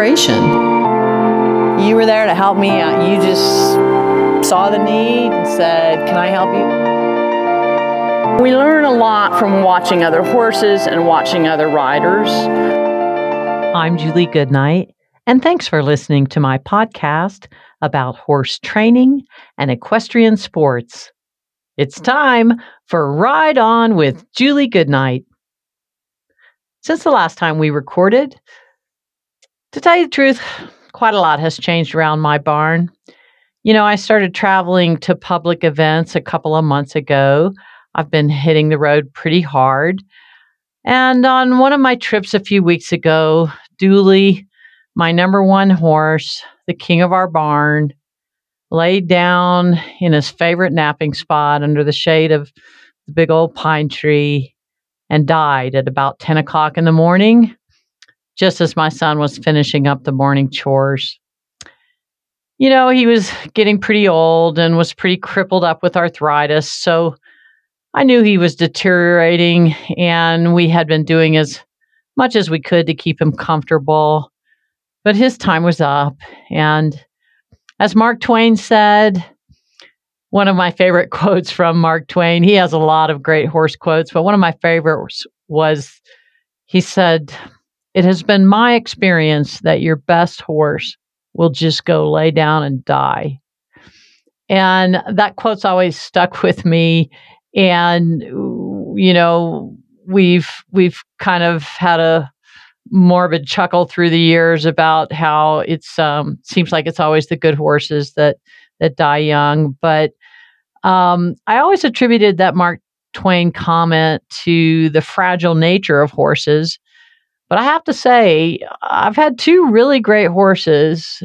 inspiration. You were there to help me. Uh, you just saw the need and said, Can I help you? We learn a lot from watching other horses and watching other riders. I'm Julie Goodnight, and thanks for listening to my podcast about horse training and equestrian sports. It's time for Ride On with Julie Goodnight. Since the last time we recorded, to tell you the truth, quite a lot has changed around my barn. You know, I started traveling to public events a couple of months ago. I've been hitting the road pretty hard. And on one of my trips a few weeks ago, Dooley, my number one horse, the king of our barn, laid down in his favorite napping spot under the shade of the big old pine tree and died at about 10 o'clock in the morning, just as my son was finishing up the morning chores. You know, he was getting pretty old and was pretty crippled up with arthritis. So I knew he was deteriorating, and we had been doing as much as we could to keep him comfortable. But his time was up. And as Mark Twain said, one of my favorite quotes from Mark Twain. He has a lot of great horse quotes, but one of my favorites was he said, It has been my experience that your best horse will just go lay down and die. And that quote's always stuck with me. And, you know, we've we've kind of had a morbid chuckle through the years about how it's um seems like it's always the good horses that that die young. But um, I always attributed that Mark Twain comment to the fragile nature of horses. But I have to say, I've had two really great horses.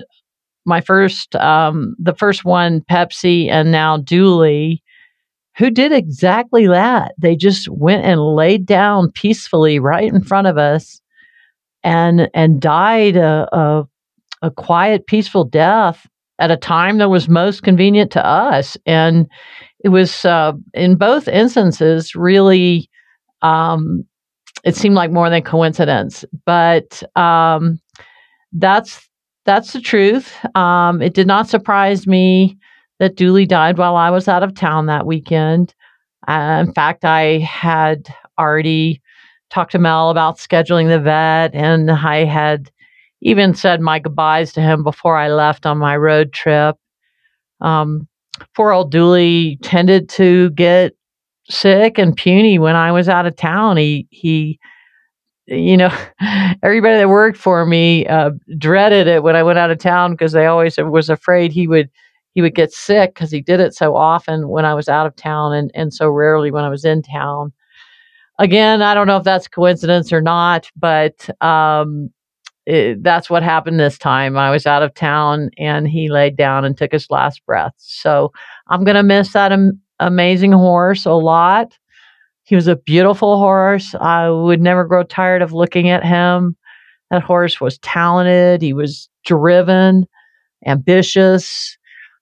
My first, um, the first one, Pepsi, and now Dooley, who did exactly that. They just went and laid down peacefully right in front of us, and and died a, a, a quiet, peaceful death at a time that was most convenient to us. And it was, uh, in both instances, really, um, it seemed like more than coincidence. But um, that's that's the truth. Um, it did not surprise me that Dooley died while I was out of town that weekend. Uh, in fact, I had already talked to Mel about scheduling the vet, and I had even said my goodbyes to him before I left on my road trip. Um, poor old Dooley tended to get sick and puny when I was out of town. He he you know, everybody that worked for me uh, dreaded it when I went out of town because they always was afraid he would he would get sick because he did it so often when I was out of town and and so rarely when I was in town. Again, I don't know if that's coincidence or not, but um, it, that's what happened this time. I was out of town and he laid down and took his last breath. So I'm going to miss that am- amazing horse a lot. He was a beautiful horse. I would never grow tired of looking at him. That horse was talented, he was driven, ambitious,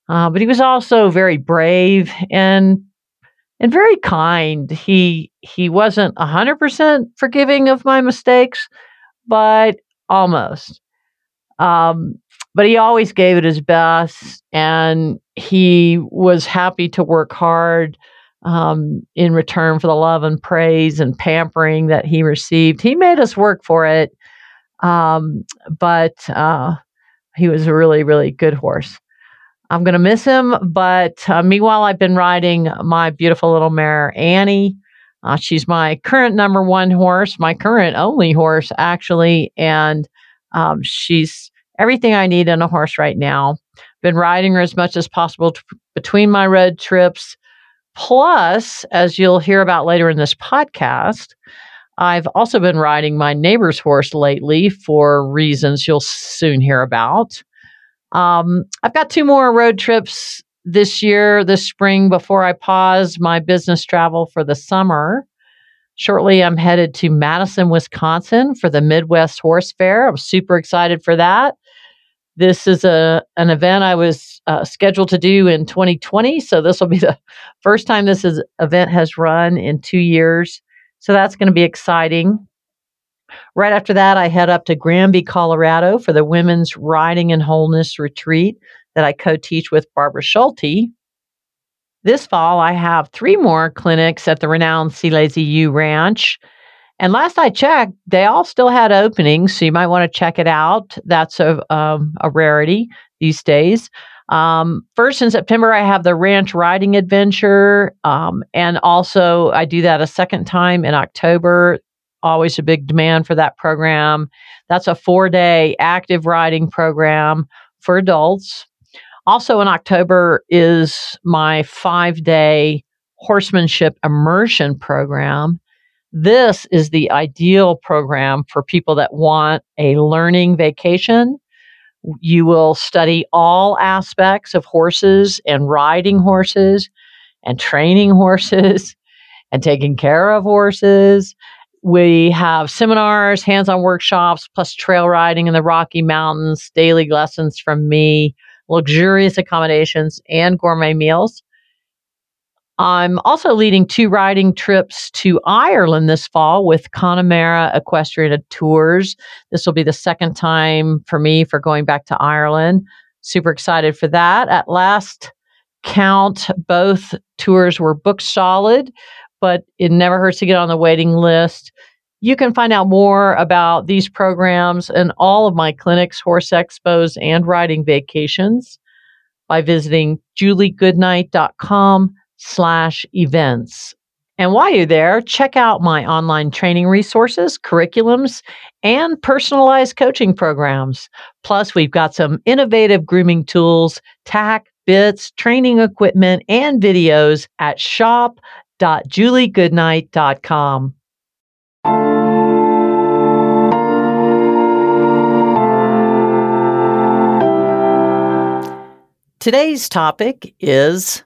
uh, but he was also very brave and and very kind. He he wasn't hundred percent forgiving of my mistakes, but almost. Um, but he always gave it his best, and he was happy to work hard um, in return for the love and praise and pampering that he received. He made us work for it, um, but uh, he was a really, really good horse. I'm going to miss him, but uh, meanwhile, I've been riding my beautiful little mare, Annie. Uh, she's my current number one horse, my current only horse, actually. And um, she's everything I need in a horse right now. Been riding her as much as possible t- between my road trips. Plus, as you'll hear about later in this podcast, I've also been riding my neighbor's horse lately for reasons you'll soon hear about. Um, I've got two more road trips this year, this spring, before I pause my business travel for the summer. Shortly, I'm headed to Madison, Wisconsin for the Midwest Horse Fair. I'm super excited for that. This is a an event I was uh, scheduled to do in 2020, so this will be the first time this is, event has run in two years. So that's going to be exciting. Right after that, I head up to Granby, Colorado for the Women's Riding and Wholeness Retreat that I co teach with Barbara Schulte. This fall, I have three more clinics at the renowned C Lazy U Ranch. And last I checked, they all still had openings, so you might want to check it out. That's a, um, a rarity these days. Um, first in September, I have the Ranch Riding Adventure. Um, and also, I do that a second time in October. Always a big demand for that program. That's a four day active riding program for adults. Also, in October is my five day horsemanship immersion program. This is the ideal program for people that want a learning vacation you will study all aspects of horses and riding horses and training horses and taking care of horses. We have seminars, hands on workshops, plus trail riding in the Rocky Mountains, daily lessons from me, luxurious accommodations, and gourmet meals. I'm also leading two riding trips to Ireland this fall with Connemara Equestrian Tours. This will be the second time for me for going back to Ireland. Super excited for that. At last count, both tours were booked solid, but it never hurts to get on the waiting list. You can find out more about these programs and all of my clinics, horse expos, and riding vacations by visiting juliegoodnight.com slash events. And while you're there, check out my online training resources, curriculums, and personalized coaching programs. Plus, we've got some innovative grooming tools, tack, bits, training equipment, and videos at shop.juliegoodnight.com. Today's topic is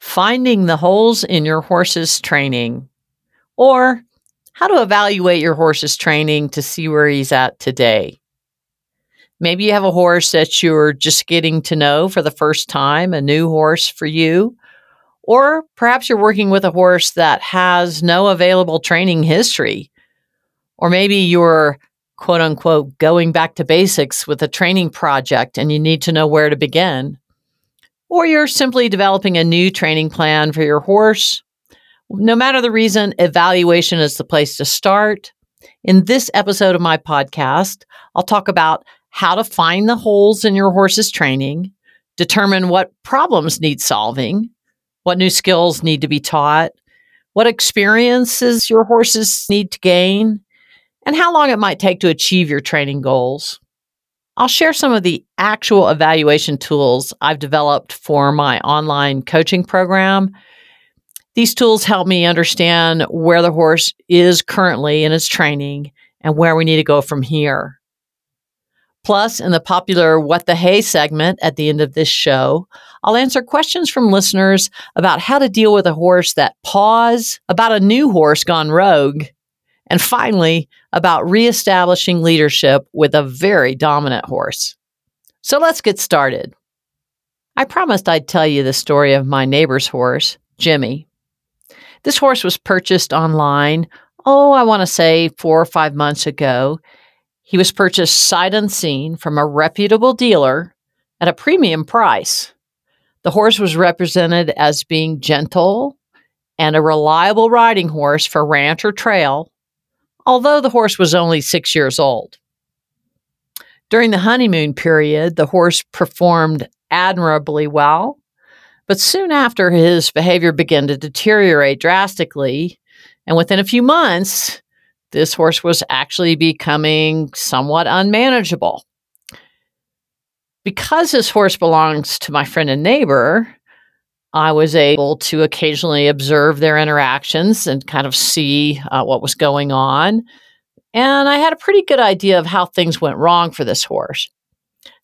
finding the holes in your horse's training, or how to evaluate your horse's training to see where he's at today. Maybe you have a horse that you're just getting to know for the first time, a new horse for you. Or perhaps you're working with a horse that has no available training history. Or maybe you're quote unquote going back to basics with a training project and you need to know where to begin or you're simply developing a new training plan for your horse. No matter the reason, evaluation is the place to start. In this episode of my podcast, I'll talk about how to find the holes in your horse's training, determine what problems need solving, what new skills need to be taught, what experiences your horses need to gain, and how long it might take to achieve your training goals. I'll share some of the actual evaluation tools I've developed for my online coaching program. These tools help me understand where the horse is currently in its training and where we need to go from here. Plus, in the popular What the Hay segment at the end of this show, I'll answer questions from listeners about how to deal with a horse that paws, about a new horse gone rogue, and finally, about reestablishing leadership with a very dominant horse. So let's get started. I promised I'd tell you the story of my neighbor's horse, Jimmy. This horse was purchased online, oh, I want to say four or five months ago. He was purchased sight unseen from a reputable dealer at a premium price. The horse was represented as being gentle and a reliable riding horse for ranch or trail although the horse was only six years old. During the honeymoon period, the horse performed admirably well, but soon after his behavior began to deteriorate drastically, and within a few months, this horse was actually becoming somewhat unmanageable. Because this horse belongs to my friend and neighbor, I was able to occasionally observe their interactions and kind of see uh, what was going on. And I had a pretty good idea of how things went wrong for this horse.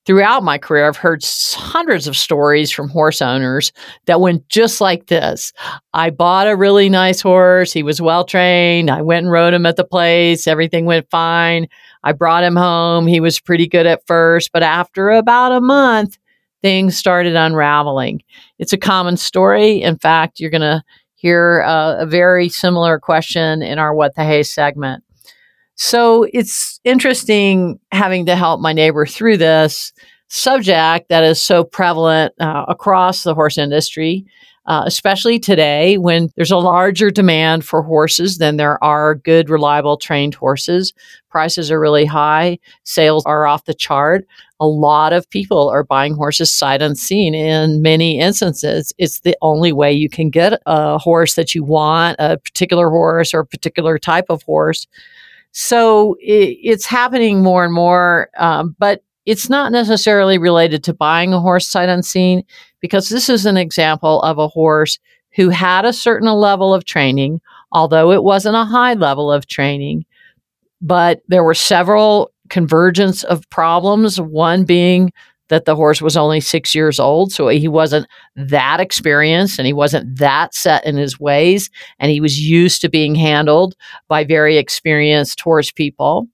Throughout my career, I've heard hundreds of stories from horse owners that went just like this. I bought a really nice horse. He was well trained. I went and rode him at the place. Everything went fine. I brought him home. He was pretty good at first, but after about a month, things started unraveling. It's a common story. In fact, you're going to hear a very similar question in our What the Hay segment. So it's interesting having to help my neighbor through this subject that is so prevalent uh, across the horse industry, uh, especially today when there's a larger demand for horses than there are good, reliable, trained horses. Prices are really high, sales are off the chart. A lot of people are buying horses sight unseen in many instances. It's the only way you can get a horse that you want, a particular horse or a particular type of horse. So it, it's happening more and more, um, but it's not necessarily related to buying a horse sight unseen because this is an example of a horse who had a certain level of training, although it wasn't a high level of training. But there were several convergence of problems, one being that the horse was only six years old. So he wasn't that experienced and he wasn't that set in his ways. And he was used to being handled by very experienced horse people.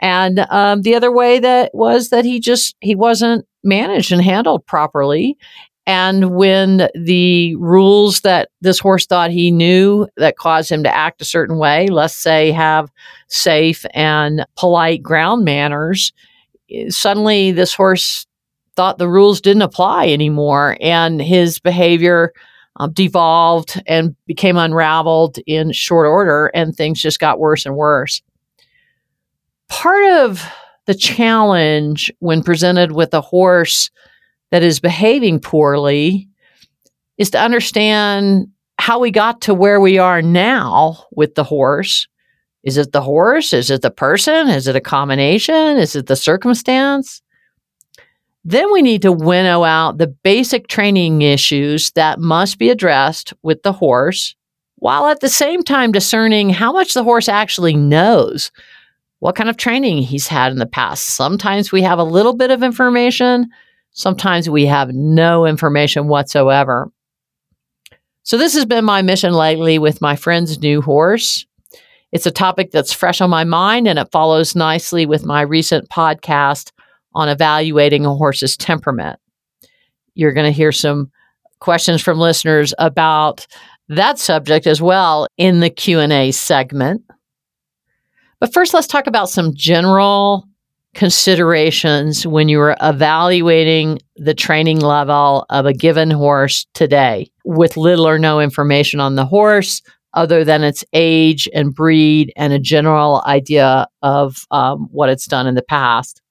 And um, the other way that was that he just, he wasn't managed and handled properly. And when the rules that this horse thought he knew that caused him to act a certain way, let's say have safe and polite ground manners, suddenly this horse thought the rules didn't apply anymore, and his behavior um, devolved and became unraveled in short order, and things just got worse and worse. Part of the challenge when presented with a horse that is behaving poorly is to understand how we got to where we are now with the horse. Is it the horse? Is it the person? Is it a combination? Is it the circumstance? Then we need to winnow out the basic training issues that must be addressed with the horse, while at the same time discerning how much the horse actually knows, what kind of training he's had in the past. Sometimes we have a little bit of information, sometimes we have no information whatsoever. So, this has been my mission lately with my friend's new horse. It's a topic that's fresh on my mind and it follows nicely with my recent podcast on evaluating a horse's temperament. You're going to hear some questions from listeners about that subject as well in the Q&A segment. But first let's talk about some general considerations when you are evaluating the training level of a given horse today with little or no information on the horse other than its age and breed and a general idea of um, what it's done in the past.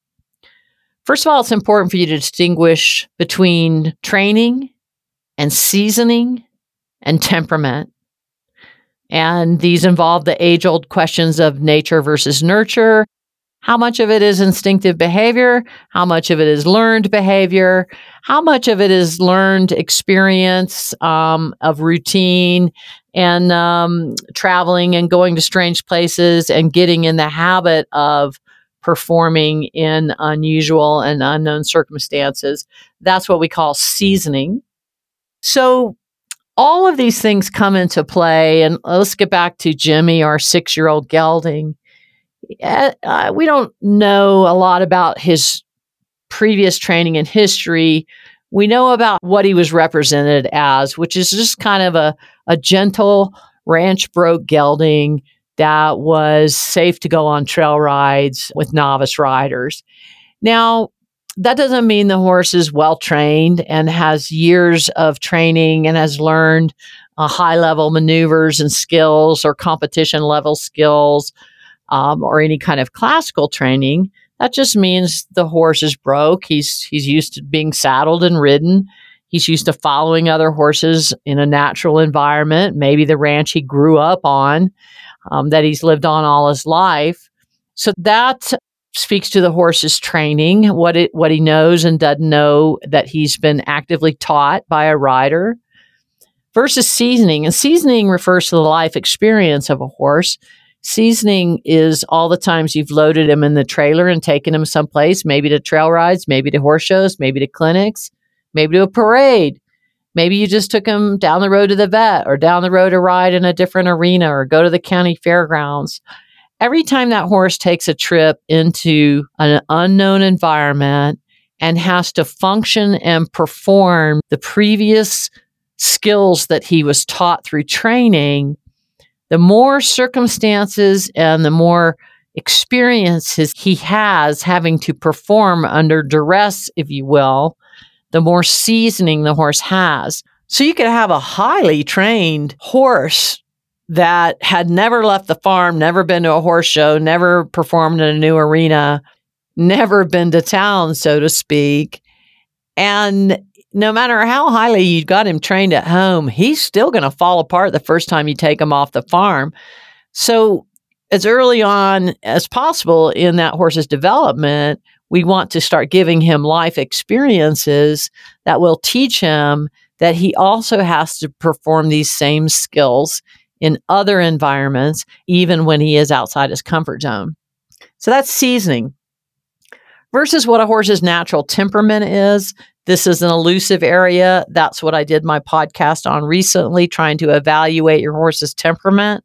First of all, it's important for you to distinguish between training and seasoning and temperament. And these involve the age old questions of nature versus nurture. How much of it is instinctive behavior? How much of it is learned behavior? How much of it is learned experience um, of routine and um, traveling and going to strange places and getting in the habit of performing in unusual and unknown circumstances. That's what we call seasoning. So, all of these things come into play. And let's get back to Jimmy, our six year old gelding. Uh, we don't know a lot about his previous training and history. We know about what he was represented as, which is just kind of a, a gentle ranch broke gelding that was safe to go on trail rides with novice riders. Now, that doesn't mean the horse is well trained and has years of training and has learned uh, high level maneuvers and skills or competition level skills um, or any kind of classical training. That just means the horse is broke. He's he's used to being saddled and ridden. He's used to following other horses in a natural environment, maybe the ranch he grew up on um, that he's lived on all his life. So that speaks to the horse's training, what it what he knows and doesn't know that he's been actively taught by a rider. Versus seasoning, and seasoning refers to the life experience of a horse. Seasoning is all the times you've loaded him in the trailer and taken him someplace, maybe to trail rides, maybe to horse shows, maybe to clinics, maybe to a parade, Maybe you just took him down the road to the vet or down the road to ride in a different arena or go to the county fairgrounds. Every time that horse takes a trip into an unknown environment and has to function and perform the previous skills that he was taught through training, the more circumstances and the more experiences he has having to perform under duress, if you will, the more seasoning the horse has. So you could have a highly trained horse that had never left the farm, never been to a horse show, never performed in a new arena, never been to town, so to speak. And no matter how highly you got him trained at home, he's still going to fall apart the first time you take him off the farm. So, as early on as possible in that horse's development, we want to start giving him life experiences that will teach him that he also has to perform these same skills in other environments, even when he is outside his comfort zone. So that's seasoning versus what a horse's natural temperament is. This is an elusive area. That's what I did my podcast on recently, trying to evaluate your horse's temperament.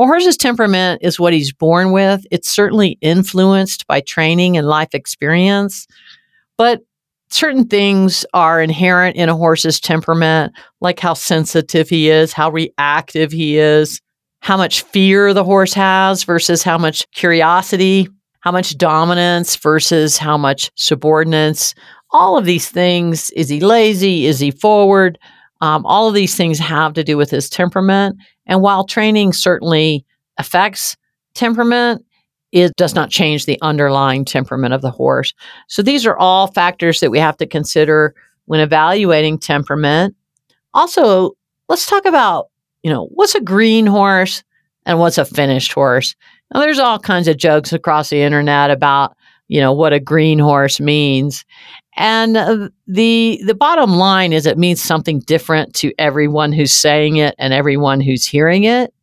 A horse's temperament is what he's born with. It's certainly influenced by training and life experience, but certain things are inherent in a horse's temperament, like how sensitive he is, how reactive he is, how much fear the horse has versus how much curiosity, how much dominance versus how much subordinance. All of these things is he lazy? Is he forward? Um, all of these things have to do with his temperament. And while training certainly affects temperament, it does not change the underlying temperament of the horse. So these are all factors that we have to consider when evaluating temperament. Also, let's talk about, you know, what's a green horse and what's a finished horse. Now, there's all kinds of jokes across the internet about, you know, what a green horse means. And uh, the the bottom line is it means something different to everyone who's saying it and everyone who's hearing it.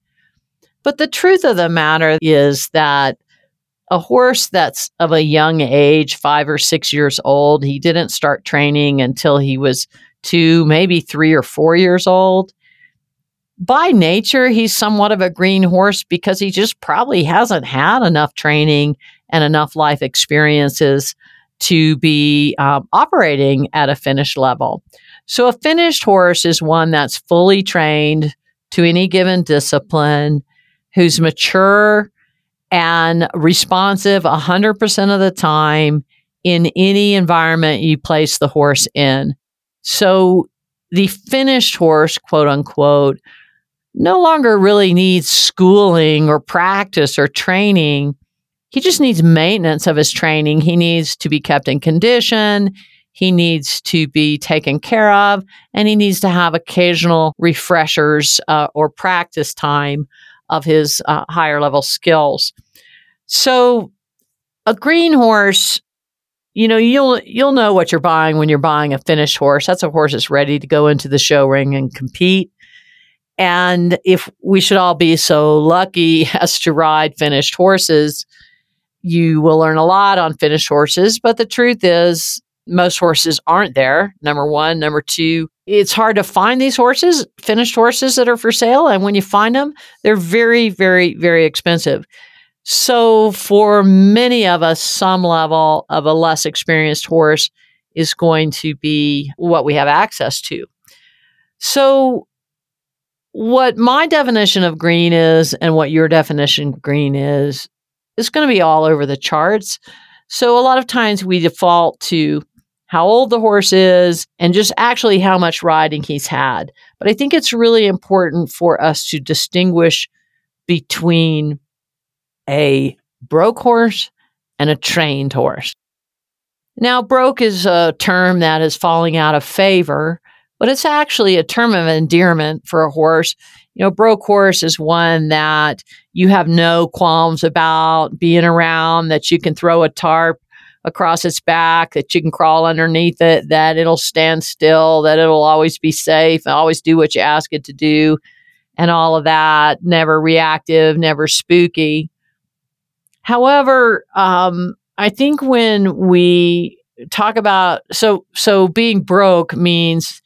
But the truth of the matter is that a horse that's of a young age, 5 or 6 years old, he didn't start training until he was 2, maybe 3 or 4 years old by nature, he's somewhat of a green horse because he just probably hasn't had enough training and enough life experiences to be um, operating at a finished level. So, a finished horse is one that's fully trained to any given discipline, who's mature and responsive 100% of the time in any environment you place the horse in. So, the finished horse, quote unquote, no longer really needs schooling or practice or training. He just needs maintenance of his training. He needs to be kept in condition. He needs to be taken care of, and he needs to have occasional refreshers uh, or practice time of his uh, higher level skills. So, a green horse, you know, you'll you'll know what you're buying when you're buying a finished horse. That's a horse that's ready to go into the show ring and compete. And if we should all be so lucky as to ride finished horses, you will learn a lot on finished horses. But the truth is, most horses aren't there. Number one. Number two, it's hard to find these horses, finished horses that are for sale. And when you find them, they're very, very, very expensive. So, for many of us, some level of a less experienced horse is going to be what we have access to. So, what my definition of green is and what your definition of green is is going to be all over the charts. So a lot of times we default to how old the horse is and just actually how much riding he's had. But I think it's really important for us to distinguish between a broke horse and a trained horse. Now, broke is a term that is falling out of favor but it's actually a term of endearment for a horse. You know, broke horse is one that you have no qualms about being around, that you can throw a tarp across its back, that you can crawl underneath it, that it'll stand still, that it'll always be safe, and always do what you ask it to do, and all of that. Never reactive, never spooky. However, um, I think when we talk about so so being broke means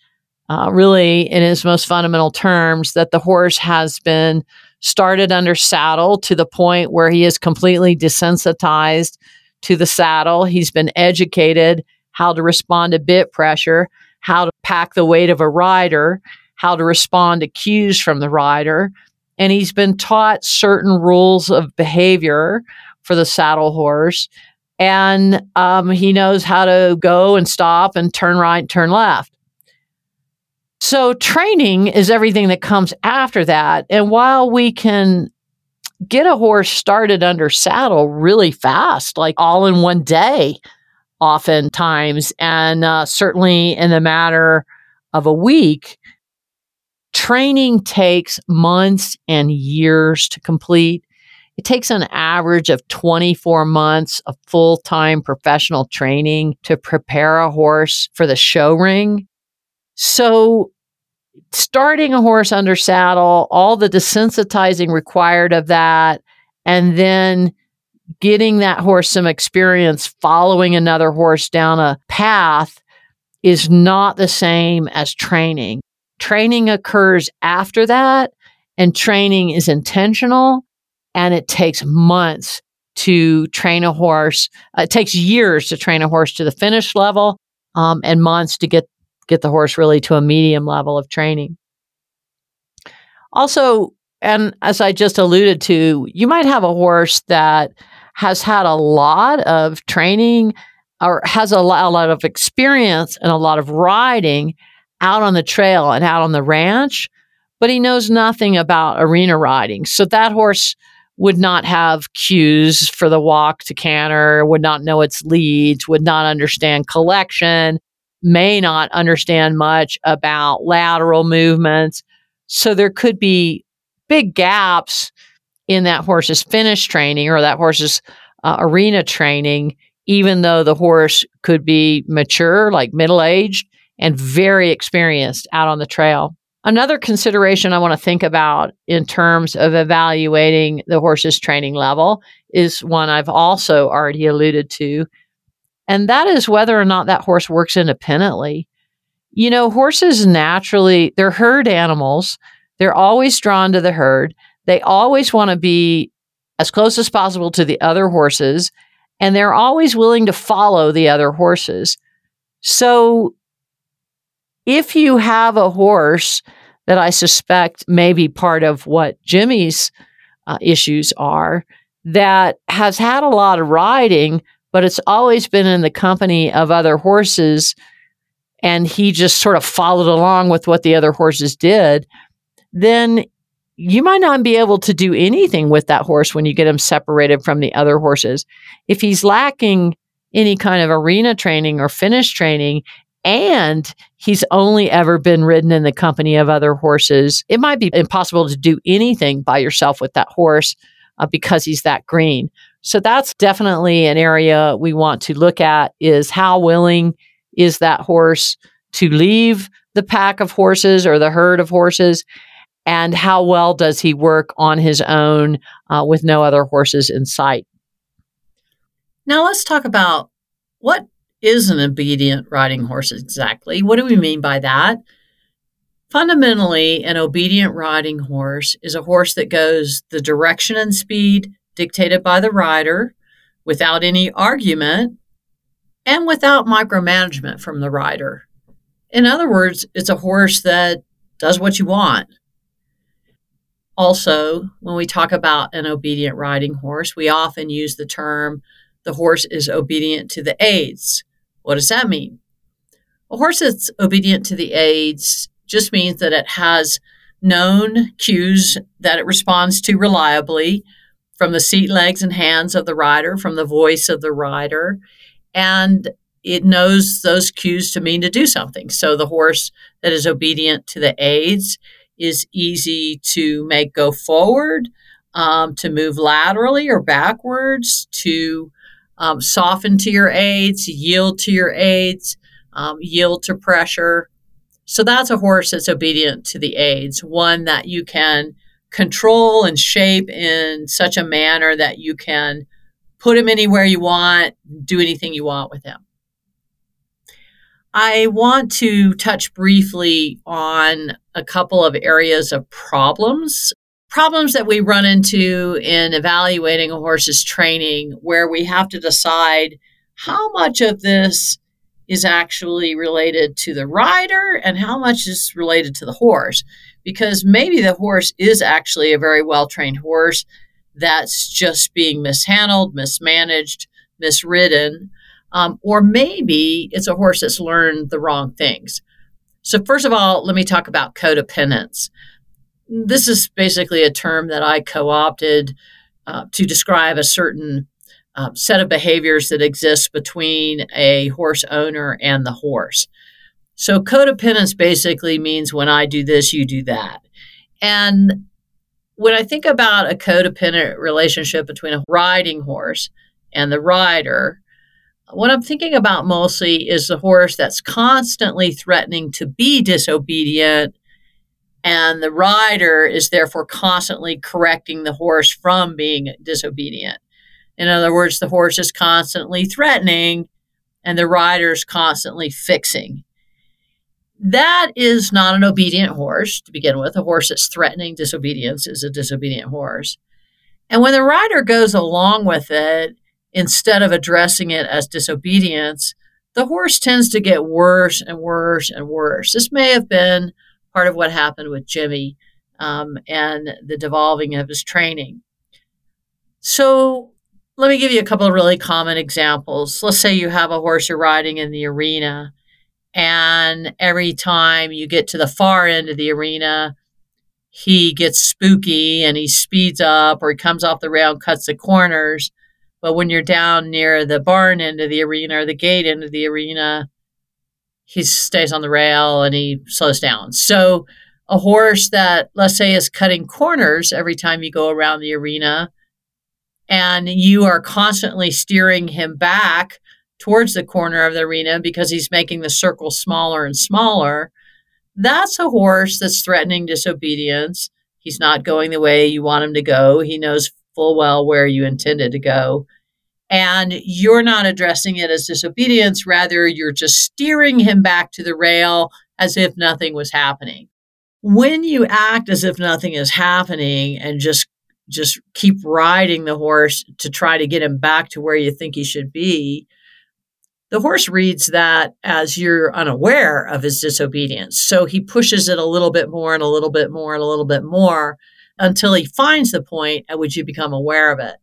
uh, really, in its most fundamental terms, that the horse has been started under saddle to the point where he is completely desensitized to the saddle. He's been educated how to respond to bit pressure, how to pack the weight of a rider, how to respond to cues from the rider. And he's been taught certain rules of behavior for the saddle horse. And um, he knows how to go and stop and turn right, turn left. So, training is everything that comes after that. And while we can get a horse started under saddle really fast, like all in one day, oftentimes, and uh, certainly in the matter of a week, training takes months and years to complete. It takes an average of 24 months of full time professional training to prepare a horse for the show ring. So, starting a horse under saddle, all the desensitizing required of that, and then getting that horse some experience following another horse down a path is not the same as training. Training occurs after that, and training is intentional, and it takes months to train a horse. Uh, it takes years to train a horse to the finish level, um, and months to get get the horse really to a medium level of training. Also, and as I just alluded to, you might have a horse that has had a lot of training or has a lot, a lot of experience and a lot of riding out on the trail and out on the ranch, but he knows nothing about arena riding. So that horse would not have cues for the walk to canter, would not know its leads, would not understand collection, may not understand much about lateral movements. So there could be big gaps in that horse's finish training or that horse's uh, arena training, even though the horse could be mature, like middle aged, and very experienced out on the trail. Another consideration I want to think about in terms of evaluating the horse's training level is one I've also already alluded to, and that is whether or not that horse works independently. You know, horses naturally, they're herd animals. They're always drawn to the herd. They always want to be as close as possible to the other horses, and they're always willing to follow the other horses. So if you have a horse that I suspect may be part of what Jimmy's uh, issues are, that has had a lot of riding, but it's always been in the company of other horses, and he just sort of followed along with what the other horses did, then you might not be able to do anything with that horse when you get him separated from the other horses. If he's lacking any kind of arena training or finish training, and he's only ever been ridden in the company of other horses, it might be impossible to do anything by yourself with that horse uh, because he's that green. So that's definitely an area we want to look at is how willing is that horse to leave the pack of horses or the herd of horses and how well does he work on his own uh, with no other horses in sight. Now let's talk about what is an obedient riding horse exactly? What do we mean by that? Fundamentally, an obedient riding horse is a horse that goes the direction and speed dictated by the rider without any argument and without micromanagement from the rider. In other words, it's a horse that does what you want. Also, when we talk about an obedient riding horse, we often use the term the horse is obedient to the aids. What does that mean? A horse that's obedient to the aids just means that it has known cues that it responds to reliably from the seat legs and hands of the rider, from the voice of the rider, and it knows those cues to mean to do something. So the horse that is obedient to the aids is easy to make go forward, um, to move laterally or backwards, to um, soften to your aids, yield to your aids, um, yield to pressure. So that's a horse that's obedient to the aids, one that you can control and shape in such a manner that you can put him anywhere you want, do anything you want with him. I want to touch briefly on a couple of areas of problems problems that we run into in evaluating a horse's training where we have to decide how much of this is actually related to the rider and how much is related to the horse because maybe the horse is actually a very well trained horse that's just being mishandled, mismanaged, misridden. Um, or maybe it's a horse that's learned the wrong things. So, first of all, let me talk about codependence. This is basically a term that I co opted uh, to describe a certain uh, set of behaviors that exists between a horse owner and the horse. So, codependence basically means when I do this, you do that. And when I think about a codependent relationship between a riding horse and the rider, what I'm thinking about mostly is the horse that's constantly threatening to be disobedient, and the rider is therefore constantly correcting the horse from being disobedient. In other words, the horse is constantly threatening, and the rider is constantly fixing. That is not an obedient horse to begin with. A horse that's threatening disobedience is a disobedient horse. And when the rider goes along with it, instead of addressing it as disobedience, the horse tends to get worse and worse and worse. This may have been part of what happened with Jimmy um, and the devolving of his training. So, let me give you a couple of really common examples. Let's say you have a horse you're riding in the arena, and every time you get to the far end of the arena, he gets spooky and he speeds up or he comes off the rail and cuts the corners. But when you're down near the barn end of the arena or the gate end of the arena, he stays on the rail and he slows down. So a horse that, let's say, is cutting corners every time you go around the arena, and you are constantly steering him back towards the corner of the arena because he's making the circle smaller and smaller, that's a horse that's threatening disobedience. He's not going the way you want him to go. He knows full well where you intended to go. And you're not addressing it as disobedience, rather, you're just steering him back to the rail as if nothing was happening. When you act as if nothing is happening and just just keep riding the horse to try to get him back to where you think he should be, the horse reads that as you're unaware of his disobedience. So he pushes it a little bit more and a little bit more and a little bit more until he finds the point at which you become aware of it.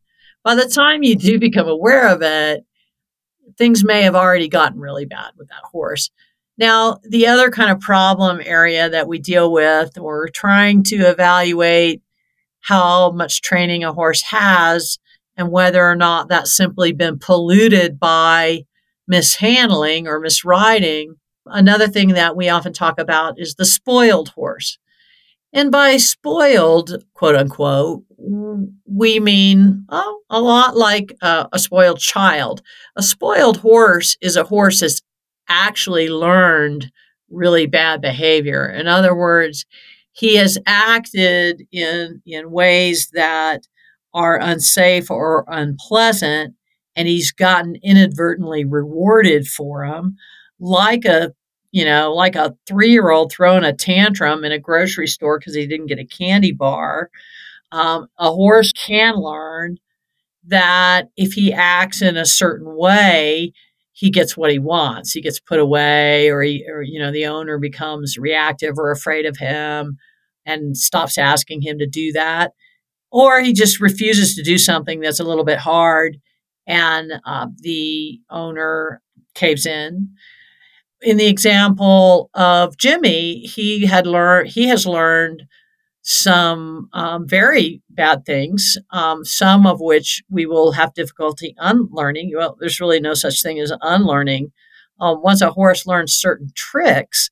By the time you do become aware of it, things may have already gotten really bad with that horse. Now, the other kind of problem area that we deal with, we're trying to evaluate how much training a horse has and whether or not that's simply been polluted by mishandling or misriding. Another thing that we often talk about is the spoiled horse. And by spoiled, quote unquote, we mean oh, a lot like uh, a spoiled child. A spoiled horse is a horse that's actually learned really bad behavior. In other words, he has acted in, in ways that are unsafe or unpleasant, and he's gotten inadvertently rewarded for them, like a you know, like a three year old throwing a tantrum in a grocery store because he didn't get a candy bar. Um, a horse can learn that if he acts in a certain way, he gets what he wants. He gets put away, or, he, or you know, the owner becomes reactive or afraid of him and stops asking him to do that. Or he just refuses to do something that's a little bit hard and uh, the owner caves in in the example of Jimmy, he had learned he has learned some um, very bad things, um, some of which we will have difficulty unlearning. Well, there's really no such thing as unlearning. Um, once a horse learns certain tricks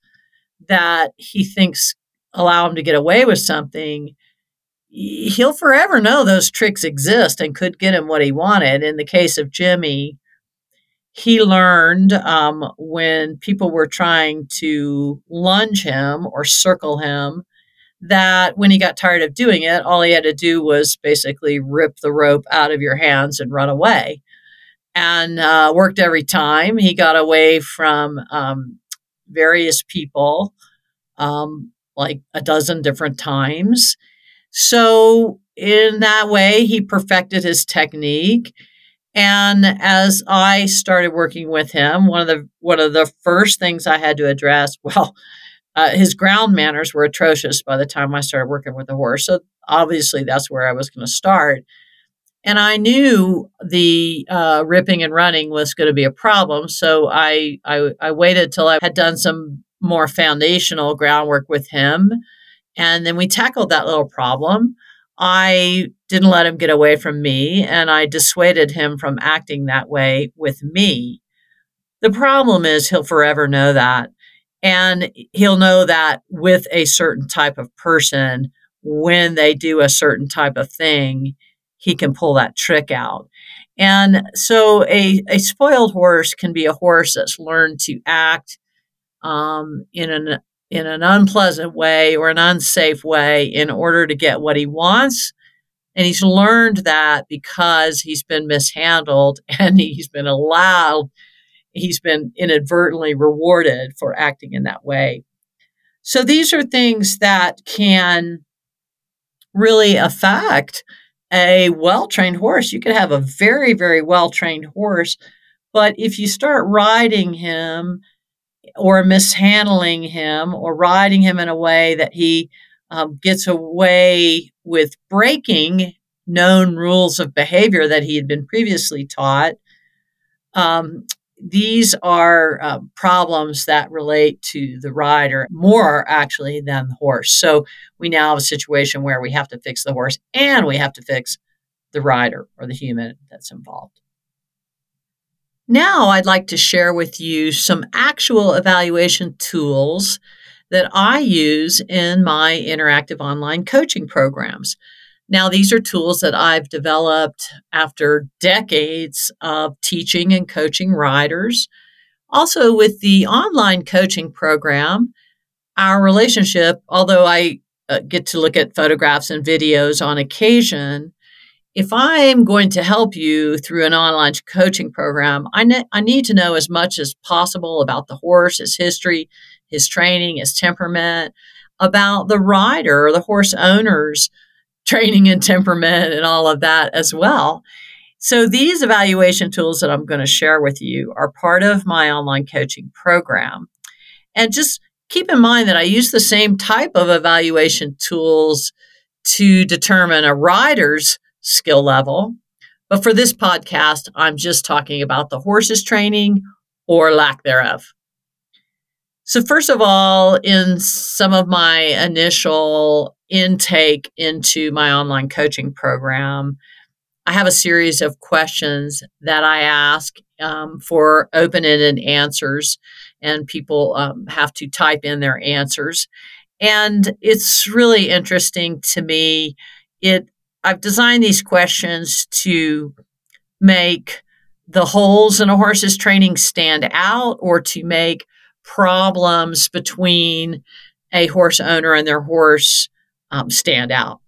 that he thinks allow him to get away with something, he'll forever know those tricks exist and could get him what he wanted. In the case of Jimmy, he learned um, when people were trying to lunge him or circle him that when he got tired of doing it, all he had to do was basically rip the rope out of your hands and run away. And uh, worked every time. He got away from um, various people um, like a dozen different times. So, in that way, he perfected his technique and as I started working with him, one of the one of the first things I had to address, well, uh, his ground manners were atrocious by the time I started working with the horse. So obviously that's where I was going to start. And I knew the uh, ripping and running was going to be a problem. So I, I, I waited till I had done some more foundational groundwork with him. And then we tackled that little problem. I didn't let him get away from me and I dissuaded him from acting that way with me. The problem is he'll forever know that. And he'll know that with a certain type of person, when they do a certain type of thing, he can pull that trick out. And so a, a spoiled horse can be a horse that's learned to act um, in an in an unpleasant way or an unsafe way in order to get what he wants. And he's learned that because he's been mishandled and he's been allowed, he's been inadvertently rewarded for acting in that way. So these are things that can really affect a well trained horse. You could have a very, very well trained horse, but if you start riding him or mishandling him or riding him in a way that he um, gets away with breaking known rules of behavior that he had been previously taught, um, these are uh, problems that relate to the rider more actually than the horse. So we now have a situation where we have to fix the horse and we have to fix the rider or the human that's involved. Now, I'd like to share with you some actual evaluation tools that I use in my interactive online coaching programs. Now, these are tools that I've developed after decades of teaching and coaching riders. Also, with the online coaching program, our relationship, although I uh, get to look at photographs and videos on occasion, if I'm going to help you through an online coaching program, I, ne- I need to know as much as possible about the horse, his history, his training, his temperament, about the rider or the horse owner's training and temperament and all of that as well. So, these evaluation tools that I'm going to share with you are part of my online coaching program. And just keep in mind that I use the same type of evaluation tools to determine a rider's skill level. But for this podcast, I'm just talking about the horse's training or lack thereof. So, first of all, in some of my initial intake into my online coaching program, I have a series of questions that I ask um, for open ended answers, and people um, have to type in their answers. And it's really interesting to me. It I've designed these questions to make the holes in a horse's training stand out or to make problems between a horse owner and their horse um, stand out.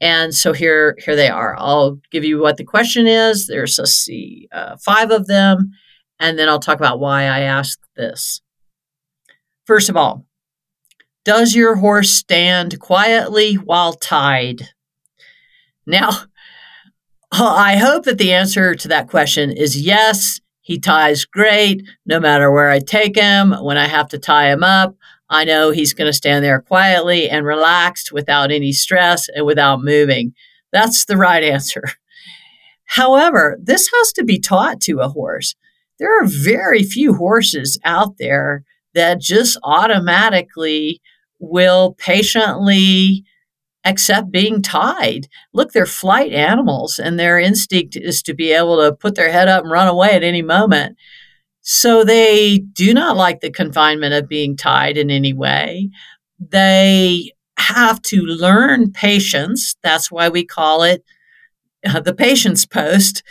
And so here, here they are. I'll give you what the question is. There's let's see, uh, five of them, and then I'll talk about why I asked this. First of all, does your horse stand quietly while tied? Now, I hope that the answer to that question is yes. He ties great no matter where I take him. When I have to tie him up, I know he's going to stand there quietly and relaxed without any stress and without moving. That's the right answer. However, this has to be taught to a horse. There are very few horses out there that just automatically will patiently accept being tied. Look, they're flight animals, and their instinct is to be able to put their head up and run away at any moment. So they do not like the confinement of being tied in any way. They have to learn patience. That's why we call it uh, the patience post.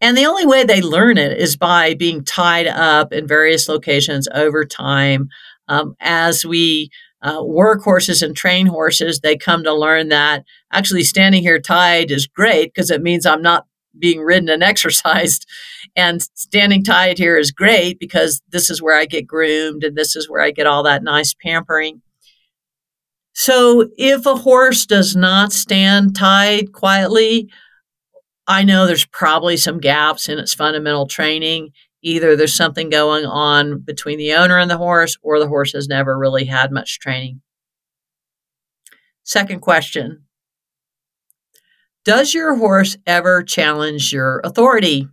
And the only way they learn it is by being tied up in various locations over time. Um, as we uh, work horses and train horses, they come to learn that actually standing here tied is great because it means I'm not being ridden and exercised. And standing tied here is great because this is where I get groomed and this is where I get all that nice pampering. So if a horse does not stand tied quietly, I know there's probably some gaps in its fundamental training. Either there's something going on between the owner and the horse, or the horse has never really had much training. Second question Does your horse ever challenge your authority?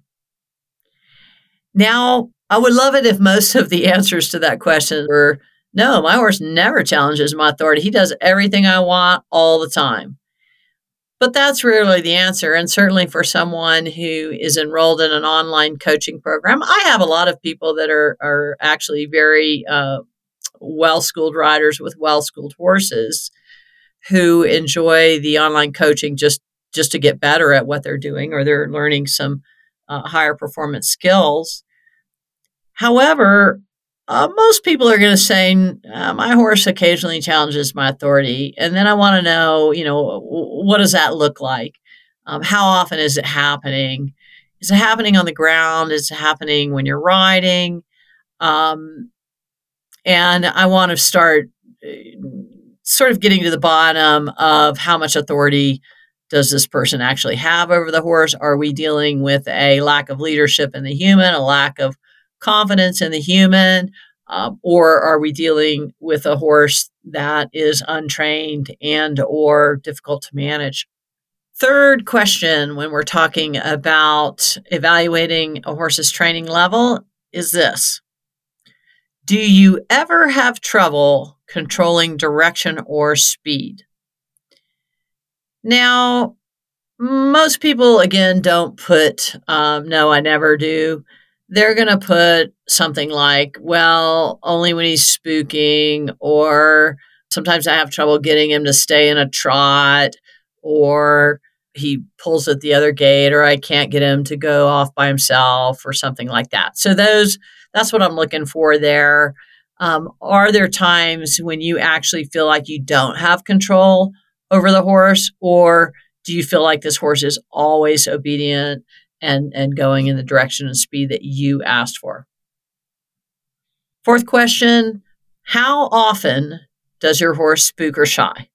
Now, I would love it if most of the answers to that question were no, my horse never challenges my authority. He does everything I want all the time. But that's rarely the answer. And certainly for someone who is enrolled in an online coaching program, I have a lot of people that are, are actually very uh, well schooled riders with well schooled horses who enjoy the online coaching just just to get better at what they're doing or they're learning some uh, higher performance skills. However, uh, most people are going to say, uh, my horse occasionally challenges my authority. And then I want to know, you know, what does that look like? Um, how often is it happening? Is it happening on the ground? Is it happening when you're riding? Um, and I want to start uh, sort of getting to the bottom of how much authority does this person actually have over the horse? Are we dealing with a lack of leadership in the human, a lack of confidence in the human, um, or are we dealing with a horse that is untrained and or difficult to manage? Third question when we're talking about evaluating a horse's training level is this. Do you ever have trouble controlling direction or speed? Now, most people, again, don't put, um, no, I never do they're going to put something like, well, only when he's spooking, or sometimes I have trouble getting him to stay in a trot, or he pulls at the other gait, or I can't get him to go off by himself, or something like that. So, those that's what I'm looking for there. Um, are there times when you actually feel like you don't have control over the horse, or do you feel like this horse is always obedient and, and going in the direction and speed that you asked for. Fourth question How often does your horse spook or shy?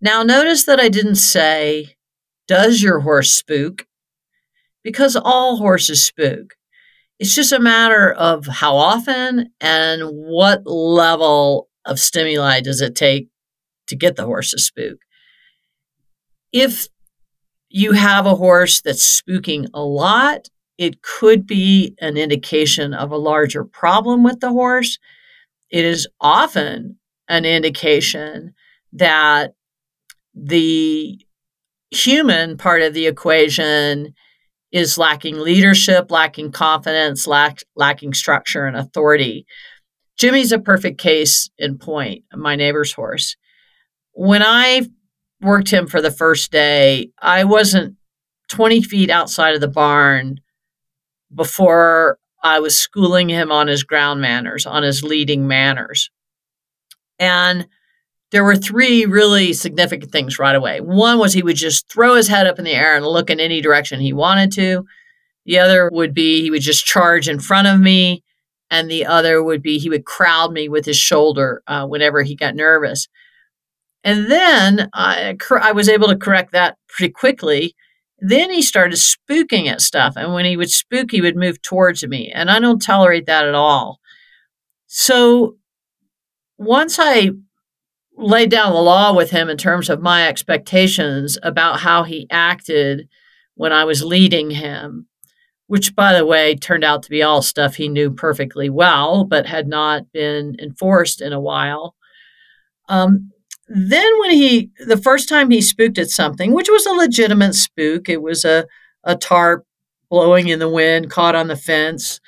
Now, notice that I didn't say, Does your horse spook? Because all horses spook. It's just a matter of how often and what level of stimuli does it take to get the horse to spook. If you have a horse that's spooking a lot, it could be an indication of a larger problem with the horse. It is often an indication that the human part of the equation is lacking leadership, lacking confidence, lack, lacking structure and authority. Jimmy's a perfect case in point, my neighbor's horse. When I worked him for the first day, I wasn't 20 feet outside of the barn before I was schooling him on his ground manners, on his leading manners. And there were three really significant things right away. One was he would just throw his head up in the air and look in any direction he wanted to. The other would be he would just charge in front of me. And the other would be he would crowd me with his shoulder uh, whenever he got nervous. And then I, I was able to correct that pretty quickly. Then he started spooking at stuff. And when he would spook, he would move towards me. And I don't tolerate that at all. So once I laid down the law with him in terms of my expectations about how he acted when I was leading him, which, by the way, turned out to be all stuff he knew perfectly well, but had not been enforced in a while. Um, then when he the first time he spooked at something which was a legitimate spook it was a, a tarp blowing in the wind caught on the fence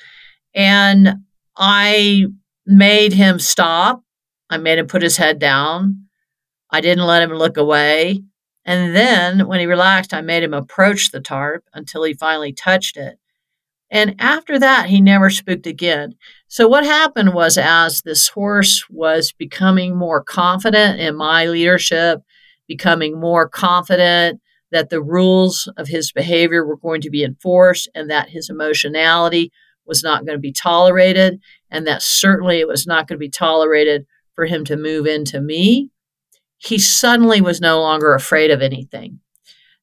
and i made him stop. I made him put his head down. I didn't let him look away. And then when he relaxed i made him approach the tarp until he finally touched it. And after that, he never spooked again. So, what happened was, as this horse was becoming more confident in my leadership, becoming more confident that the rules of his behavior were going to be enforced and that his emotionality was not going to be tolerated, and that certainly it was not going to be tolerated for him to move into me, he suddenly was no longer afraid of anything.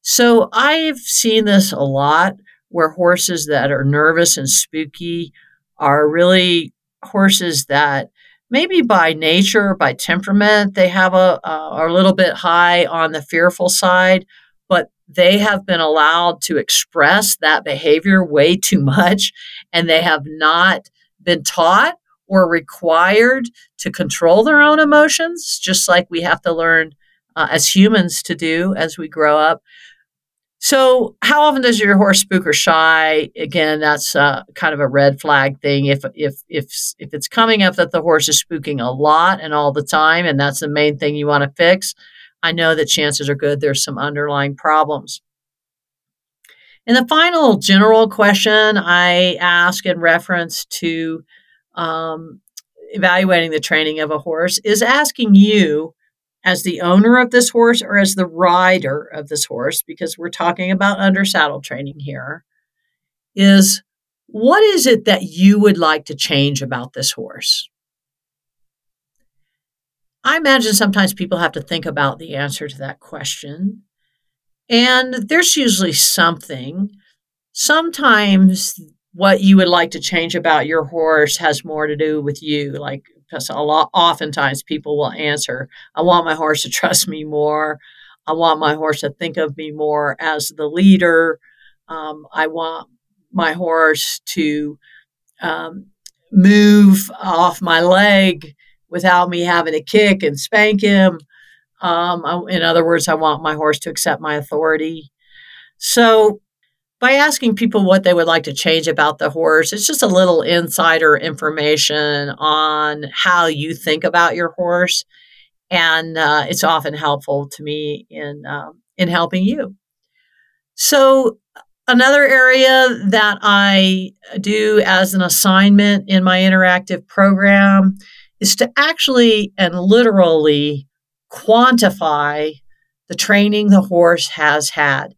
So, I've seen this a lot where horses that are nervous and spooky are really horses that maybe by nature, by temperament, they have a are a little bit high on the fearful side, but they have been allowed to express that behavior way too much and they have not been taught or required to control their own emotions, just like we have to learn uh, as humans to do as we grow up. So, how often does your horse spook or shy? Again, that's uh, kind of a red flag thing. If if if if it's coming up that the horse is spooking a lot and all the time, and that's the main thing you want to fix, I know that chances are good there's some underlying problems. And the final general question I ask in reference to um, evaluating the training of a horse is asking you as the owner of this horse or as the rider of this horse, because we're talking about under saddle training here, is what is it that you would like to change about this horse? I imagine sometimes people have to think about the answer to that question. And there's usually something. Sometimes what you would like to change about your horse has more to do with you. Like because a lot oftentimes people will answer, I want my horse to trust me more. I want my horse to think of me more as the leader. Um, I want my horse to um, move off my leg without me having to kick and spank him. Um, I, in other words, I want my horse to accept my authority. So by asking people what they would like to change about the horse. It's just a little insider information on how you think about your horse, and uh, it's often helpful to me in um, in helping you. So. Another area that I do as an assignment in my interactive program is to actually and literally quantify the training the horse has had.